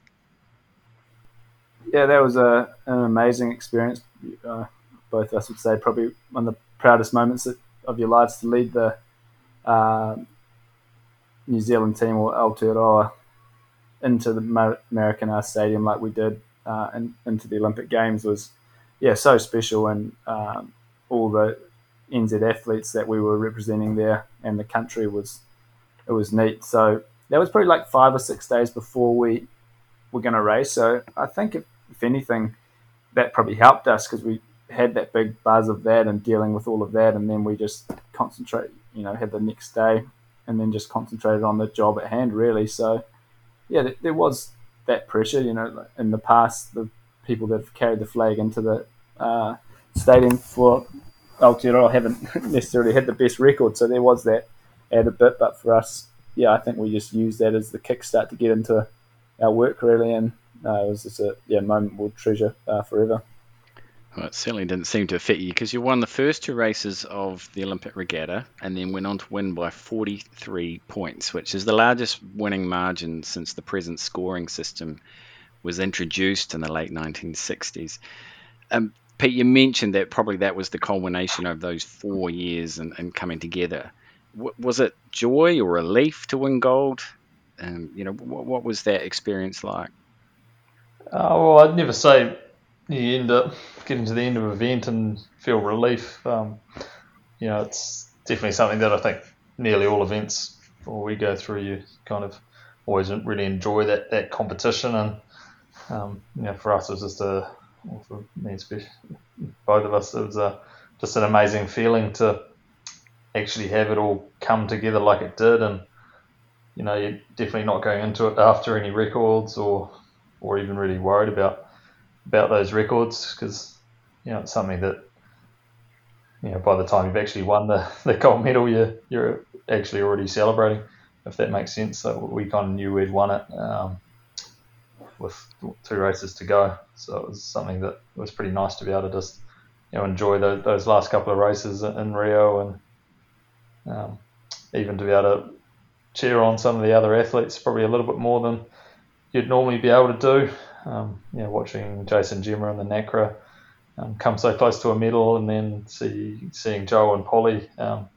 Yeah, that was a, an amazing experience. Uh, both of us would say probably one of the proudest moments that of your lives to lead the uh, New Zealand team or Aotearoa into the Maracanã Stadium like we did uh, and into the Olympic Games was yeah so special and um, all the NZ athletes that we were representing there and the country was it was neat. So that was probably like five or six days before we were going to race. So I think if, if anything, that probably helped us because we had that big buzz of that and dealing with all of that, and then we just concentrate, you know, had the next day, and then just concentrated on the job at hand, really. So, yeah, there was that pressure, you know, in the past, the people that have carried the flag into the uh, stadium for Aotearoa haven't necessarily had the best record, so there was that added bit. But for us, yeah, I think we just used that as the kickstart to get into our work really, and uh, it was just a yeah moment we'll treasure uh, forever. Well, it certainly didn't seem to fit you because you won the first two races of the Olympic Regatta and then went on to win by 43 points, which is the largest winning margin since the present scoring system was introduced in the late 1960s. Um, Pete, you mentioned that probably that was the culmination of those four years and, and coming together. W- was it joy or relief to win gold? Um, you know, what, what was that experience like? Uh, well, I'd never say you end up getting to the end of an event and feel relief. Um, you know, it's definitely something that I think nearly all events or we go through, you kind of always really enjoy that, that competition. And, um, you know, for us, it was just a, for me especially, both of us, it was a, just an amazing feeling to actually have it all come together like it did. And, you know, you're definitely not going into it after any records or, or even really worried about about those records because you know it's something that you know by the time you've actually won the, the gold medal you're you're actually already celebrating if that makes sense. So we kind of knew we'd won it um, with two races to go. So it was something that was pretty nice to be able to just you know enjoy the, those last couple of races in Rio and um, even to be able to cheer on some of the other athletes probably a little bit more than you'd normally be able to do um, you know, watching Jason Gemma and the NACRA um, come so close to a medal, and then see seeing Jo and Polly um,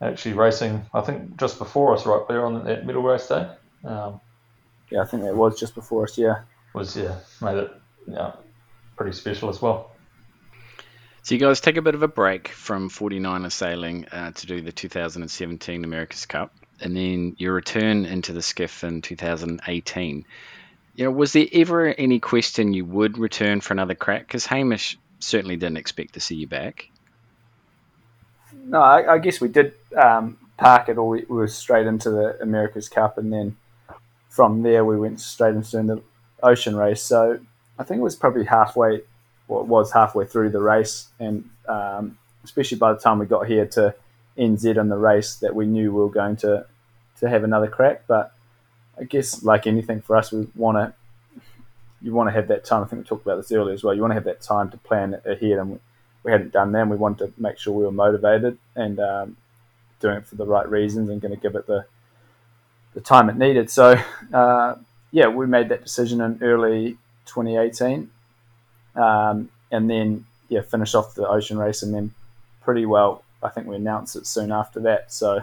actually racing. I think just before us, right there on that middle race day. Um, yeah, I think it was just before us. Yeah, was yeah made it yeah pretty special as well. So you guys take a bit of a break from 49er sailing uh, to do the 2017 America's Cup, and then you return into the skiff in 2018 you know, was there ever any question you would return for another crack? Because Hamish certainly didn't expect to see you back. No, I, I guess we did um, park it, or we, we, were straight into the America's Cup, and then from there we went straight into the ocean race. So I think it was probably halfway, well, was halfway through the race, and um, especially by the time we got here to NZ on the race, that we knew we were going to to have another crack, but I guess like anything for us, we want to you want to have that time. I think we talked about this earlier as well. You want to have that time to plan ahead, and we, hadn't done that. And we wanted to make sure we were motivated and um, doing it for the right reasons and going to give it the the time it needed. So uh, yeah, we made that decision in early 2018, um, and then yeah, finish off the ocean race, and then pretty well. I think we announced it soon after that. So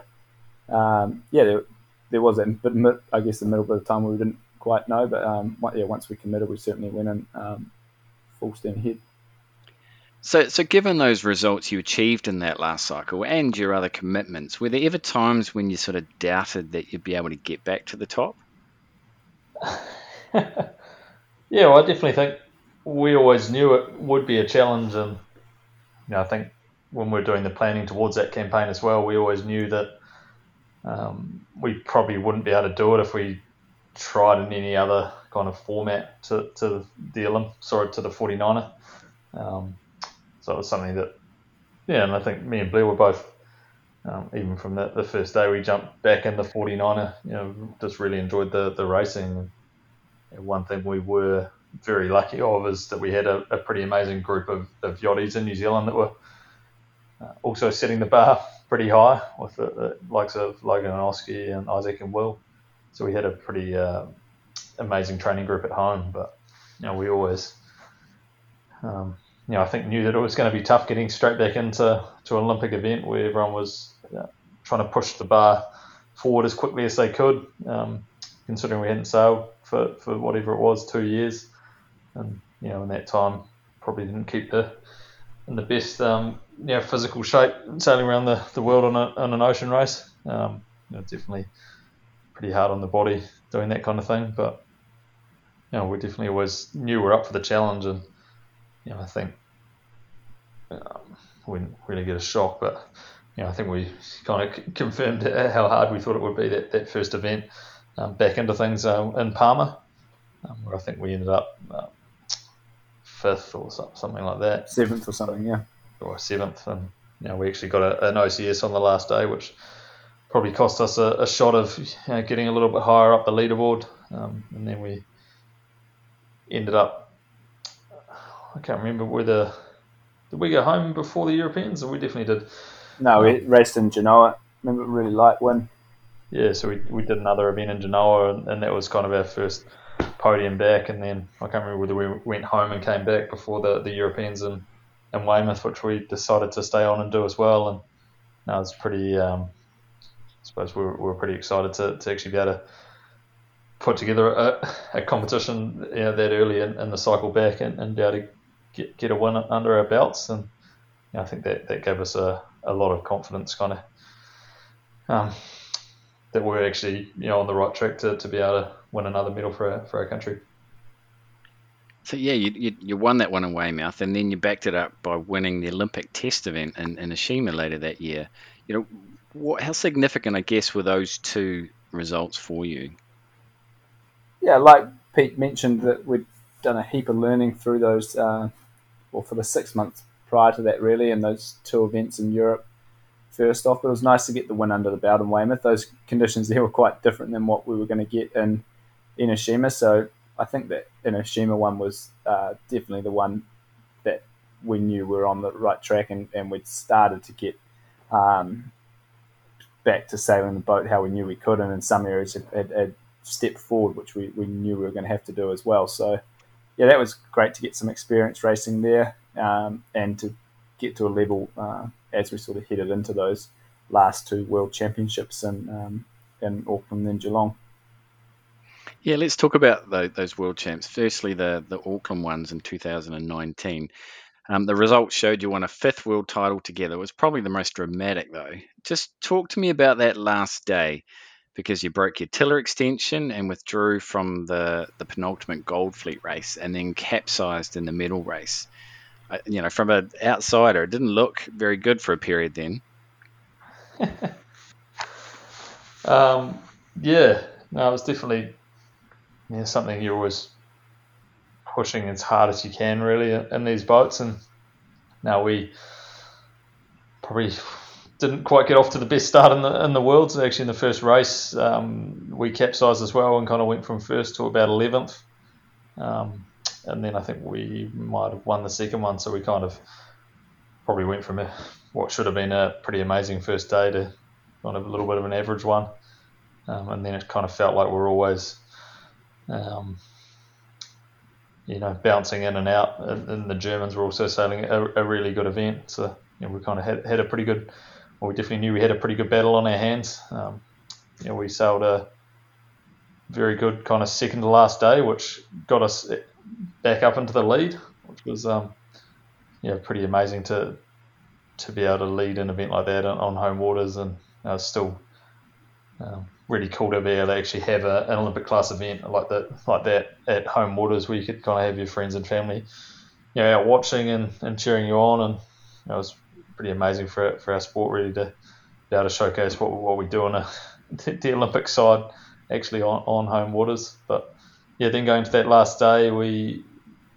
um, yeah, there was a bit, I guess, the middle bit of time where we didn't quite know, but um, yeah, once we committed, we certainly went in um, full steam ahead. So, so given those results you achieved in that last cycle and your other commitments, were there ever times when you sort of doubted that you'd be able to get back to the top? yeah, well, I definitely think we always knew it would be a challenge, and you know, I think when we are doing the planning towards that campaign as well, we always knew that um, we probably wouldn't be able to do it if we tried in any other kind of format to, to the Olymp, sorry, to the 49er. Um, so it was something that, yeah, and I think me and Blair were both, um, even from the, the first day we jumped back in the 49er, you know, just really enjoyed the, the racing. And one thing we were very lucky of is that we had a, a pretty amazing group of, of yachties in New Zealand that were uh, also setting the bar pretty high with the, the likes of Logan and Oski and Isaac and Will. So we had a pretty uh, amazing training group at home. But you know, we always, um, you know, I think knew that it was going to be tough getting straight back into to an Olympic event where everyone was uh, trying to push the bar forward as quickly as they could. Um, considering we hadn't sailed for, for whatever it was, two years, and you know, in that time, probably didn't keep the in the best um, know, physical shape sailing around the, the world on, a, on an ocean race. Um, you know, definitely pretty hard on the body doing that kind of thing. But you know, we definitely always knew we are up for the challenge, and you know, I think um, we didn't really get a shock, but you know, I think we kind of confirmed how hard we thought it would be that, that first event um, back into things uh, in Palma, um, where I think we ended up uh, fifth or something like that. Seventh or something, yeah. Or seventh, and you know we actually got a, an OCS on the last day, which probably cost us a, a shot of you know, getting a little bit higher up the leaderboard, um, and then we ended up. I can't remember whether did we go home before the Europeans, or we definitely did. No, we raced in Genoa. Remember, really light win. Yeah, so we, we did another event in Genoa, and, and that was kind of our first podium back. And then I can't remember whether we went home and came back before the, the Europeans in, in Weymouth, which we decided to stay on and do as well. And now it's pretty. Um, I suppose we were, we were pretty excited to, to actually be able to put together a, a competition you know, that early in, in, the cycle back and, and be able to get, get a win under our belts. And you know, I think that, that gave us a, a lot of confidence, kind of, um, that we're actually you know on the right track to, to be able to win another medal for our, for our country. So yeah, you, you, you won that one in Weymouth, and then you backed it up by winning the Olympic Test event in, in Enoshima later that year. You know, what, how significant, I guess, were those two results for you? Yeah, like Pete mentioned, that we'd done a heap of learning through those, uh, well, for the six months prior to that, really, and those two events in Europe. First off, but it was nice to get the win under the belt in Weymouth. Those conditions there were quite different than what we were going to get in Enoshima. So I think that Enoshima one was uh, definitely the one that we knew we were on the right track and, and we'd started to get um, back to sailing the boat how we knew we could. And in some areas, had stepped forward, which we, we knew we were going to have to do as well. So, yeah, that was great to get some experience racing there um, and to get to a level uh, as we sort of headed into those last two World Championships in, um, in Auckland and Geelong. Yeah, let's talk about the, those world champs. Firstly, the the Auckland ones in 2019. Um, the results showed you won a fifth world title together. It was probably the most dramatic, though. Just talk to me about that last day, because you broke your tiller extension and withdrew from the the penultimate Gold Fleet race, and then capsized in the medal race. You know, from an outsider, it didn't look very good for a period then. um, yeah, no, it was definitely yeah, something you're always pushing as hard as you can, really, in these boats. And now we probably didn't quite get off to the best start in the in the world. So actually, in the first race, um, we capsized as well and kind of went from first to about eleventh. Um, and then I think we might have won the second one. So we kind of probably went from a, what should have been a pretty amazing first day to kind of a little bit of an average one. Um, and then it kind of felt like we we're always um, you know, bouncing in and out. And, the Germans were also sailing a, a really good event. So you know, we kind of had, had a pretty good, well, we definitely knew we had a pretty good battle on our hands. Um, you know, we sailed a very good kind of second to last day, which got us back up into the lead, which was um, yeah pretty amazing to to be able to lead an event like that on, on home waters, and uh, still um, really cool to be able to actually have a, an Olympic class event like that, like that at home waters where you could kind of have your friends and family, you know, out watching and, and cheering you on, and you know, it was pretty amazing for for our sport really to be able to showcase what what we do on a the Olympic side actually on, on home waters. But yeah, then going to that last day, we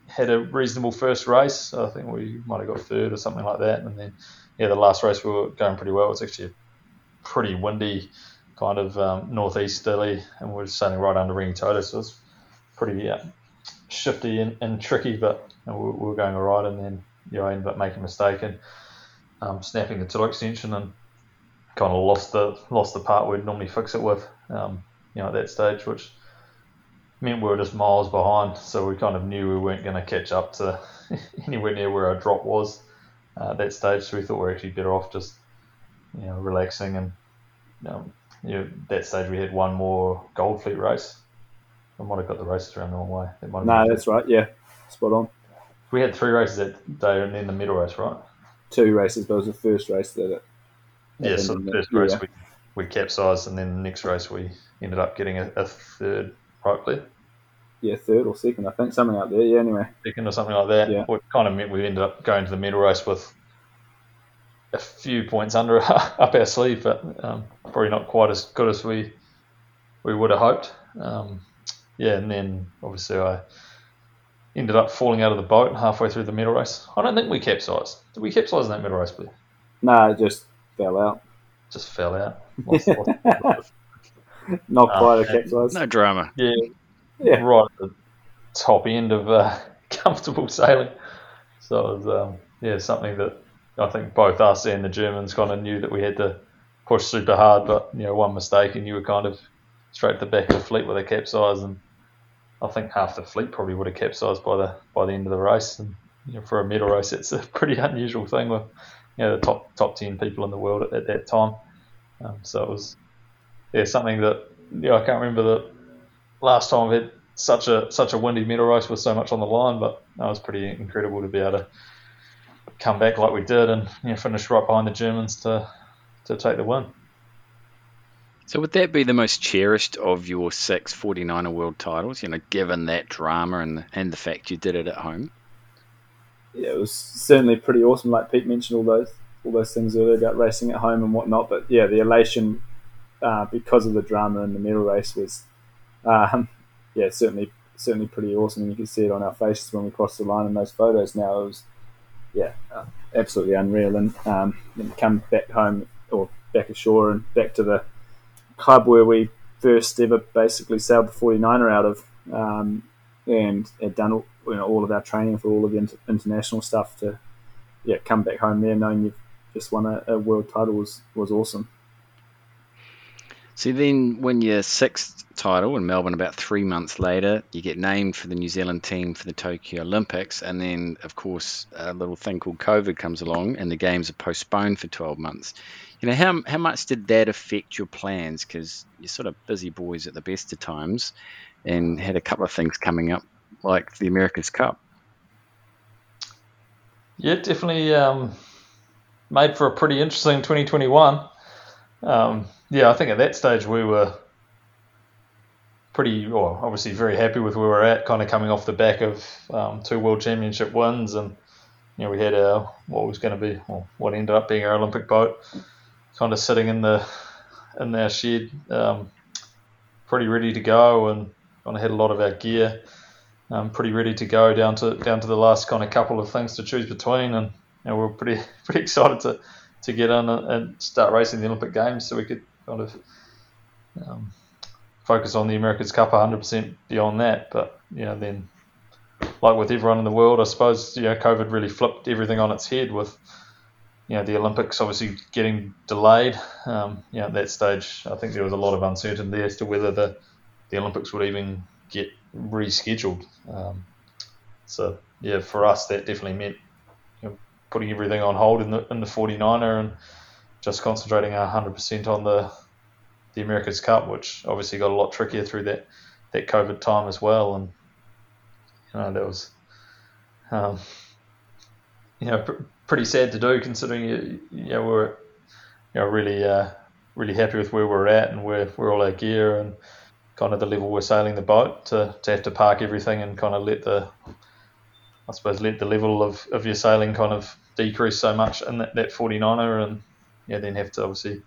had a reasonable first race. I think we might have got third or something like that, and then yeah, the last race we were going pretty well. It was actually a pretty windy kind of um, northeasterly, and we're sailing right under Rangitoto, so it's pretty uh, shifty and, and, tricky, but you know, we, were going all right, and then you know, I ended up making a mistake and um, snapping the tiller extension and kind of lost the lost the part we'd normally fix it with, um, you know, at that stage, which meant we were just miles behind, so we kind of knew we weren't going to catch up to anywhere near where our drop was uh, at that stage, so we thought we are actually better off just you know relaxing and um, you know, that stage we had one more Gold Fleet race. I might have got the races around the wrong way. no, that's right. Yeah, spot on. We had three races that day and then the middle race, right? Two races, but it was the first race that it. Yeah, so the first race yeah. we, we capsized, and then the next race we ended up getting a, a third, right, Blair? Yeah, third or second, I think, something like that. Yeah, anyway. Second or something like that. Yeah. What kind of meant we ended up going to the middle race with a few points under up our sleeve, but um, probably not quite as good as we we would have hoped. Um, yeah, and then obviously I ended up falling out of the boat halfway through the middle race. I don't think we capsized. Did we capsize in that middle race, please? No, it just fell out. Just fell out. Lost, lost, not quite uh, a capsize. No drama. Yeah, yeah, right at the top end of uh, comfortable sailing. So it was um, yeah something that I think both us and the Germans kind of knew that we had to push super hard, but you know one mistake and you were kind of straight to the back of the fleet with a capsize, and I think half the fleet probably would have capsized by the by the end of the race. And you know, for a medal race, it's a pretty unusual thing with you know the top top ten people in the world at, at that time. Um, so it was yeah something that yeah I can't remember the last time I've had such a such a windy medal race with so much on the line, but that was pretty incredible to be able to come back like we did and you know, finish right behind the Germans to to take the win. So would that be the most cherished of your six 49er world titles, you know, given that drama and, and the fact you did it at home? Yeah, it was certainly pretty awesome. Like Pete mentioned all those all those things earlier about racing at home and whatnot. But yeah, the elation uh, because of the drama in the medal race was, um, yeah, certainly certainly pretty awesome. And you can see it on our faces when we crossed the line in those photos. Now it was, yeah, uh, absolutely unreal. And um, come back home or back ashore and back to the club where we first ever basically sailed the 49er out of, um, and had done all, you know, all of our training for all of the inter- international stuff to, yeah, come back home there knowing you've just won a, a world title was was awesome. So then, when your sixth title in Melbourne, about three months later, you get named for the New Zealand team for the Tokyo Olympics, and then, of course, a little thing called COVID comes along, and the games are postponed for 12 months. You know, how how much did that affect your plans? Because you're sort of busy boys at the best of times, and had a couple of things coming up, like the America's Cup. Yeah, definitely um, made for a pretty interesting 2021. Um, yeah, I think at that stage we were pretty, well, obviously very happy with where we were at, kind of coming off the back of um, two World Championship wins, and you know we had our what was going to be, well, what ended up being our Olympic boat, kind of sitting in the in our shed, um, pretty ready to go, and kind of had a lot of our gear. Um, pretty ready to go down to down to the last kind of couple of things to choose between, and you know, we're pretty pretty excited to, to get on and start racing the Olympic Games so we could kind of um, focus on the America's Cup 100% beyond that. But you know, then like with everyone in the world, I suppose you know COVID really flipped everything on its head with you know the Olympics obviously getting delayed. Um, you know, at that stage, I think there was a lot of uncertainty as to whether the the Olympics would even get rescheduled. Um, so yeah, for us that definitely meant putting everything on hold in the in the 49er and just concentrating 100% on the the America's Cup, which obviously got a lot trickier through that that COVID time as well, and you know that was um, you know pr- pretty sad to do considering you, you know we're you know really uh, really happy with where we're at and where where all our gear and kind of the level we're sailing the boat to, to have to park everything and kind of let the I suppose let the level of, of your sailing kind of decrease so much in that, that 49er and yeah, then have to obviously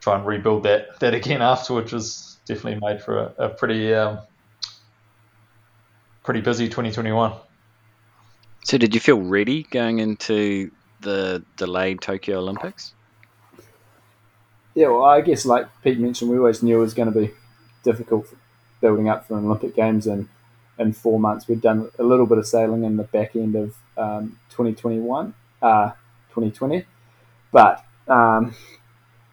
try and rebuild that that again afterwards was definitely made for a, a pretty um, pretty busy 2021. So, did you feel ready going into the delayed Tokyo Olympics? Yeah, well, I guess like Pete mentioned, we always knew it was going to be difficult building up for an Olympic Games in in four months. We'd done a little bit of sailing in the back end of um, 2021, uh, 2020, but um,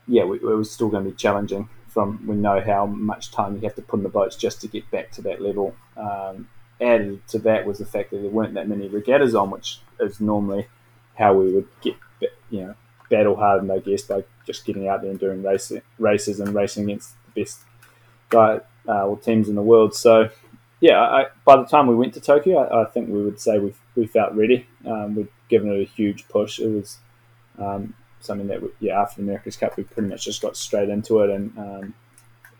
yeah, we, it was still going to be challenging. From we know how much time you have to put in the boats just to get back to that level. Um, added to that was the fact that there weren't that many regattas on, which is normally how we would get you know battle hardened, I guess, by just getting out there and doing race, races and racing against the best guy uh, or teams in the world. So yeah, I, by the time we went to Tokyo, I, I think we would say we we felt ready. Um, we'd given it a huge push. It was um, something that, we, yeah, after the America's Cup, we pretty much just got straight into it. And um,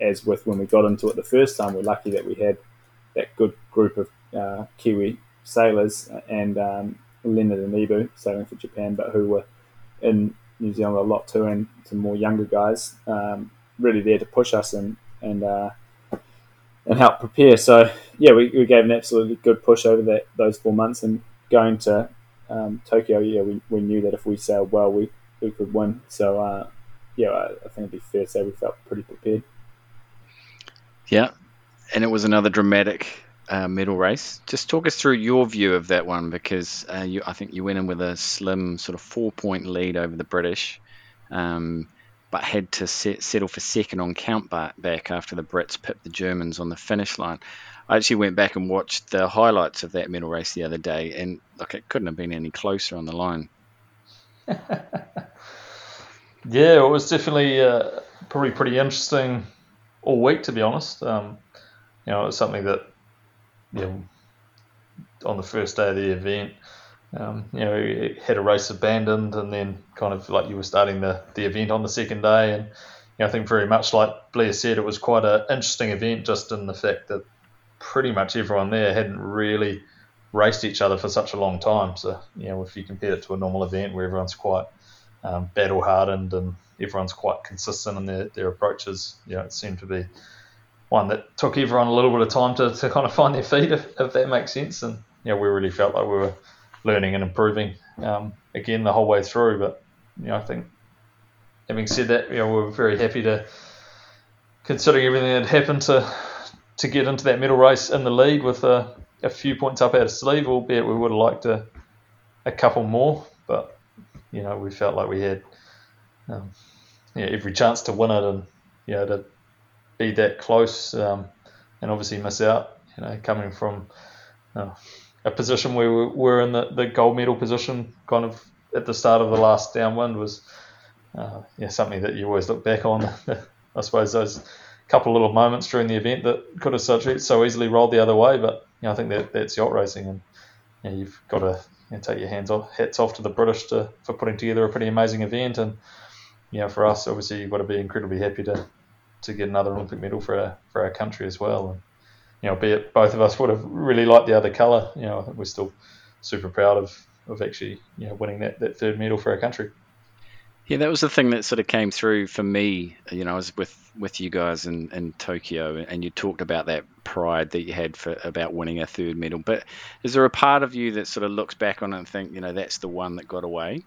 as with when we got into it the first time, we're lucky that we had that good group of uh, Kiwi sailors and um, Leonard and Ibu sailing for Japan, but who were in New Zealand a lot too, and some more younger guys, um, really there to push us and and uh, and help prepare. So yeah, we, we gave an absolutely good push over that those four months, and going to um, Tokyo, yeah, we, we knew that if we sailed well, we we could win. So uh, yeah, I, I, think it'd be fair to say we felt pretty prepared. Yeah, and it was another dramatic uh, medal race. Just talk us through your view of that one because uh, you, I think you went in with a slim sort of four point lead over the British, um, but had to set, settle for second on count back after the Brits pipped the Germans on the finish line. I actually went back and watched the highlights of that medal race the other day, and look, it couldn't have been any closer on the line. yeah, it was definitely uh, probably pretty interesting all week, to be honest. Um, you know, it was something that, you know, on the first day of the event, um, you know, it had a race abandoned, and then kind of like you were starting the, the event on the second day, and you know, I think very much like Blair said, it was quite an interesting event, just in the fact that pretty much everyone there hadn't really raced each other for such a long time. So, you know, if you compare it to a normal event where everyone's quite um, battle hardened and everyone's quite consistent in their, their approaches, you know, it seemed to be one that took everyone a little bit of time to, to kind of find their feet, if, if that makes sense. And, you know, we really felt like we were learning and improving um, again the whole way through. But, you know, I think having said that, you know, we we're very happy to, considering everything that happened, to to get into that medal race in the lead with a, a few points up our sleeve, albeit we would have liked a, a couple more. But, you know, we felt like we had um, yeah, every chance to win it and, you know, to be that close um, and obviously miss out, you know, coming from uh, a position where we were in the, the gold medal position kind of at the start of the last downwind was uh, yeah, something that you always look back on. I suppose those couple little moments during the event that could have so, so easily rolled the other way. But you know, I think that that's yacht racing, and you know, you've got to you know, take your hands off, hats off to the British to, for putting together a pretty amazing event. And you know, for us, obviously, you've got to be incredibly happy to to get another Olympic medal for our for our country as well. And you know, be it both of us would have really liked the other colour. You know, I think we're still super proud of of actually you know winning that, that third medal for our country. Yeah, that was the thing that sort of came through for me. You know, I was with, with you guys in, in Tokyo, and you talked about that pride that you had for about winning a third medal. But is there a part of you that sort of looks back on it and think, you know, that's the one that got away?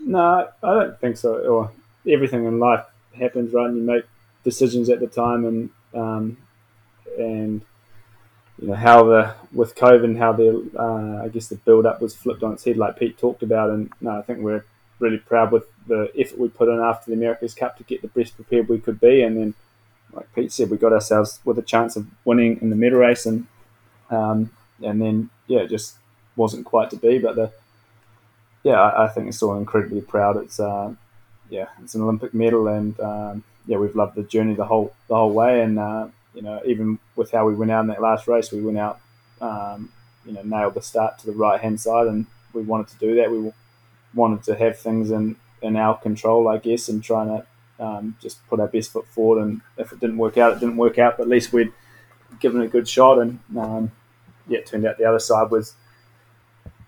No, I don't think so. Or everything in life happens, right? And you make decisions at the time, and um, and you know how the with COVID, how the uh, I guess the build up was flipped on its head, like Pete talked about. And no, I think we're really proud with the effort we put in after the America's Cup to get the best prepared we could be. And then, like Pete said, we got ourselves with a chance of winning in the medal race, and um, and then yeah, it just wasn't quite to be. But the yeah, I, I think it's still incredibly proud. It's uh, yeah, it's an Olympic medal, and um, yeah, we've loved the journey the whole the whole way. And uh, you know, even with how we went out in that last race, we went out, um, you know, nailed the start to the right hand side, and we wanted to do that. We wanted to have things in, in our control, I guess, and trying to um, just put our best foot forward. And if it didn't work out, it didn't work out. But at least we'd given it a good shot. And um, yeah, it turned out the other side was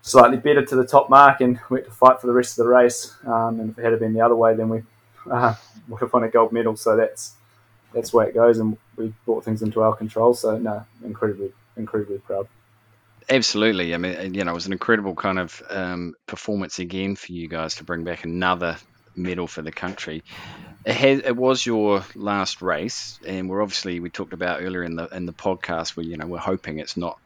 slightly better to the top mark, and we had to fight for the rest of the race. Um, and if it had been the other way, then we uh, would have won a gold medal. So that's that's where it goes, and we brought things into our control. So no, incredibly, incredibly proud. Absolutely. I mean, you know, it was an incredible kind of um, performance again for you guys to bring back another medal for the country. It, has, it was your last race, and we're obviously we talked about earlier in the in the podcast where you know we're hoping it's not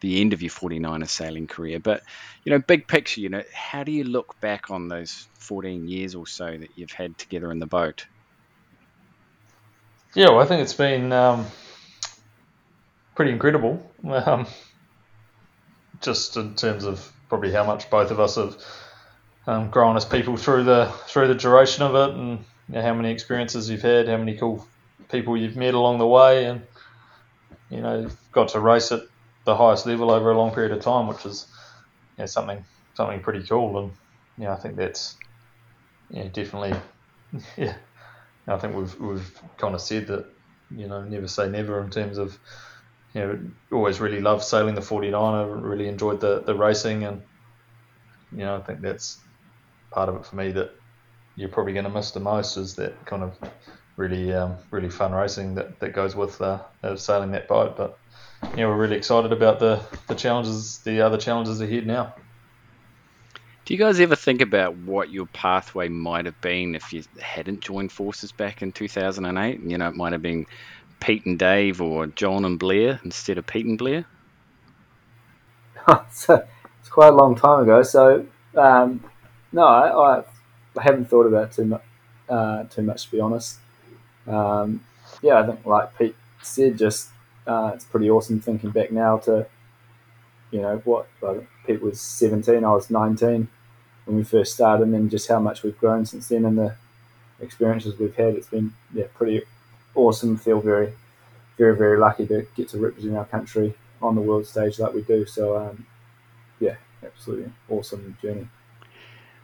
the end of your 49er sailing career, but you know, big picture, you know, how do you look back on those 14 years or so that you've had together in the boat? Yeah, well, I think it's been um, pretty incredible. Um, just in terms of probably how much both of us have um, grown as people through the through the duration of it, and you know, how many experiences you've had, how many cool people you've met along the way, and you know got to race at the highest level over a long period of time, which is you know, something something pretty cool, and you know, I think that's definitely yeah. I think we've we've kind of said that you know never say never in terms of you know, always really loved sailing the 49. I really enjoyed the, the racing, and you know, I think that's part of it for me that you're probably going to miss the most is that kind of really um, really fun racing that, that goes with uh, sailing that boat. But you know, we're really excited about the, the challenges, the other challenges ahead now. Do you guys ever think about what your pathway might have been if you hadn't joined forces back in 2008? You know, it might have been Pete and Dave or John and Blair instead of Pete and Blair? so it's quite a long time ago. So um, no, I, I, haven't thought about too much. Uh, too much to be honest. Um, yeah, I think like Pete said, just uh, it's pretty awesome thinking back now to you know what Pete was 17, I was 19 when we first started, and then just how much we've grown since then, and the experiences we've had. It's been yeah pretty awesome. Feel very very very lucky to get to represent our country on the world stage like we do. So um, yeah, absolutely awesome journey.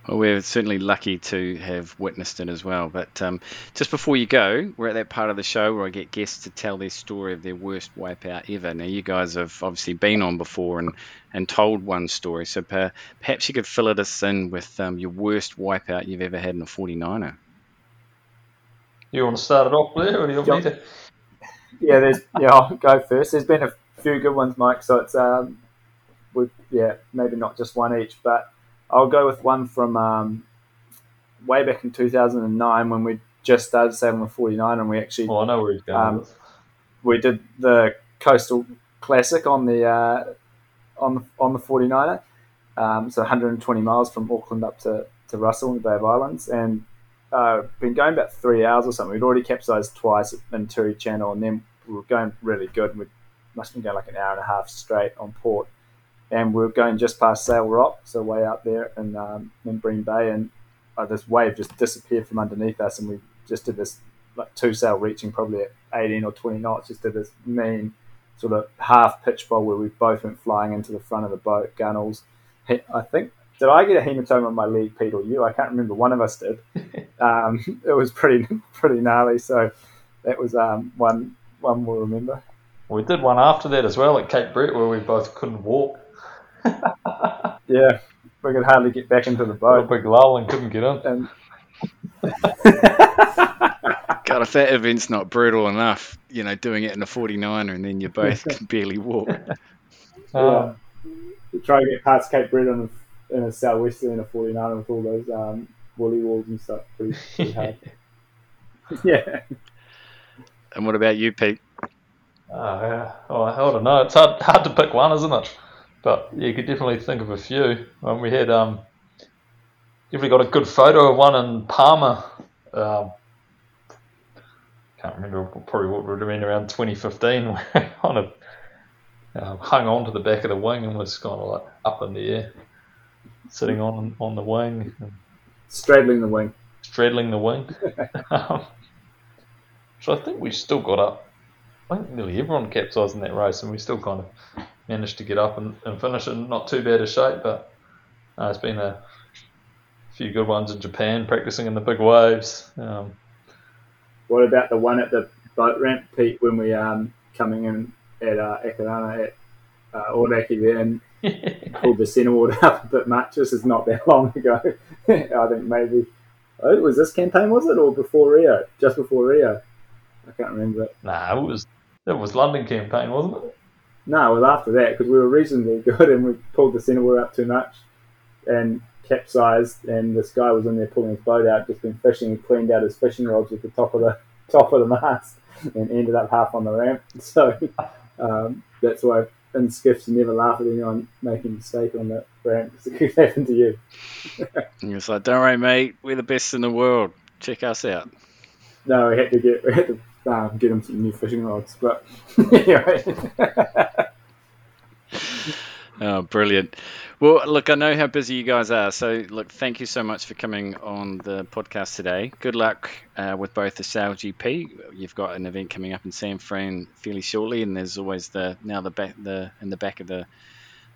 Well, we're certainly lucky to have witnessed it as well. But um, just before you go, we're at that part of the show where I get guests to tell their story of their worst wipeout ever. Now, you guys have obviously been on before and, and told one story, so per, perhaps you could fill us in with um, your worst wipeout you've ever had in a 49er. You want to start it off, Blair, or do you want me to? Yeah, there's yeah. I'll go first. There's been a few good ones, Mike. So it's um, with yeah, maybe not just one each, but I'll go with one from um, way back in 2009 when we just started sailing with 49 and we actually. Oh, I know where he's going. Um, we did the Coastal Classic on the uh, on the on the 49er, um, so 120 miles from Auckland up to, to Russell in the Bay of Islands, and uh, been going about three hours or something. We'd already capsized twice in Tiri Channel, and then we were going really good. We must have been going like an hour and a half straight on port and we are going just past Sail Rock, so way out there in, um, in Bream Bay, and uh, this wave just disappeared from underneath us, and we just did this like two sail reaching probably at 18 or 20 knots, just did this mean sort of half pitch bowl where we both went flying into the front of the boat, gunnels. I think did I get a hematoma on my leg, Pete, or you? I can't remember. One of us did. Um, it was pretty pretty gnarly. So that was um, one one we'll remember. We did one after that as well at Cape Brett where we both couldn't walk. yeah, we could hardly get back into the boat. big lull and couldn't get in. And God, if that event's not brutal enough, you know, doing it in a 49er and then you both can barely walk. Yeah. Um, try to get past Cape Brett in a, in southwesterly in a 49er with all those um, woolly walls and stuff. Pretty, pretty hard. yeah. And what about you, Pete? Oh, yeah. Oh, I don't know. It's hard, hard to pick one, isn't it? But you could definitely think of a few. Um, we had um, definitely got a good photo of one in Palma. Um, can't remember probably what would have been around 2015. Where kind of uh, hung on to the back of the wing and was kind of like up in the air, sitting on on the wing, straddling the wing, straddling the wing. um, so I think we still got up. I think nearly everyone capsized in that race, and we still kind of managed to get up and, and finish in not too bad a shape. But uh, it's been a few good ones in Japan, practicing in the big waves. Um, what about the one at the boat ramp, Pete, when we um coming in at uh, Akarana at uh, Orakei there and pulled the centerboard up a bit much? This is not that long ago. I think maybe. Oh, was this campaign, was it, or before Rio? Just before Rio? I can't remember it. Nah, it was it was London campaign, wasn't it? No, well, after that because we were reasonably good and we pulled the centerboard up too much and capsized. And this guy was in there pulling his boat out, just been fishing. He cleaned out his fishing rods at the top of the top of the mast and ended up half on the ramp. So um, that's why in skiffs you never laugh at anyone making a mistake on the ramp because it could happen to you. it's like, don't worry, mate. We're the best in the world. Check us out. No, we had to get we had to get him some new fishing rods. But anyway. oh, brilliant. Well, look, I know how busy you guys are. So, look, thank you so much for coming on the podcast today. Good luck uh, with both the Sail GP. You've got an event coming up in San Fran fairly shortly, and there's always the now the back the in the back of the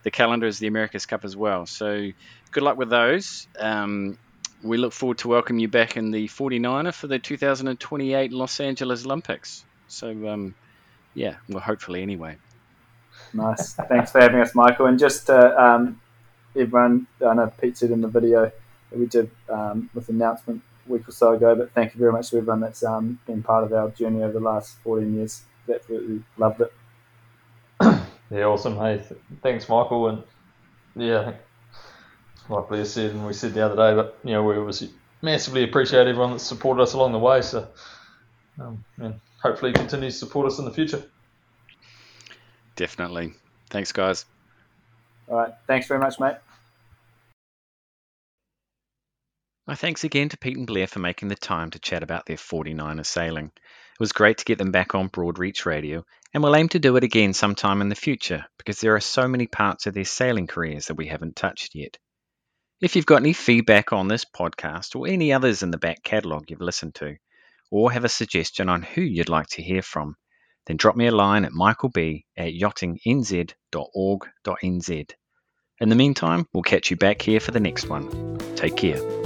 the calendar is the America's Cup as well. So, good luck with those. Um, we look forward to welcome you back in the 49er for the 2028 Los Angeles Olympics. So, um, yeah, well, hopefully anyway. Nice. Thanks for having us, Michael. And just uh, um, everyone, I know Pete said in the video that we did um, with the announcement a week or so ago, but thank you very much to everyone that's um, been part of our journey over the last 14 years. Absolutely loved it. Yeah, awesome. Hey, th- thanks, Michael. And yeah, like Blair said, and we said the other day, but you know, we obviously massively appreciate everyone that supported us along the way. So, um, and hopefully continue to support us in the future. Definitely. Thanks, guys. All right. Thanks very much, mate. My thanks again to Pete and Blair for making the time to chat about their 49er sailing. It was great to get them back on Broadreach Radio, and we'll aim to do it again sometime in the future because there are so many parts of their sailing careers that we haven't touched yet. If you've got any feedback on this podcast or any others in the back catalogue you've listened to, or have a suggestion on who you'd like to hear from, then drop me a line at michaelb at yachtingnz.org.nz. In the meantime, we'll catch you back here for the next one. Take care.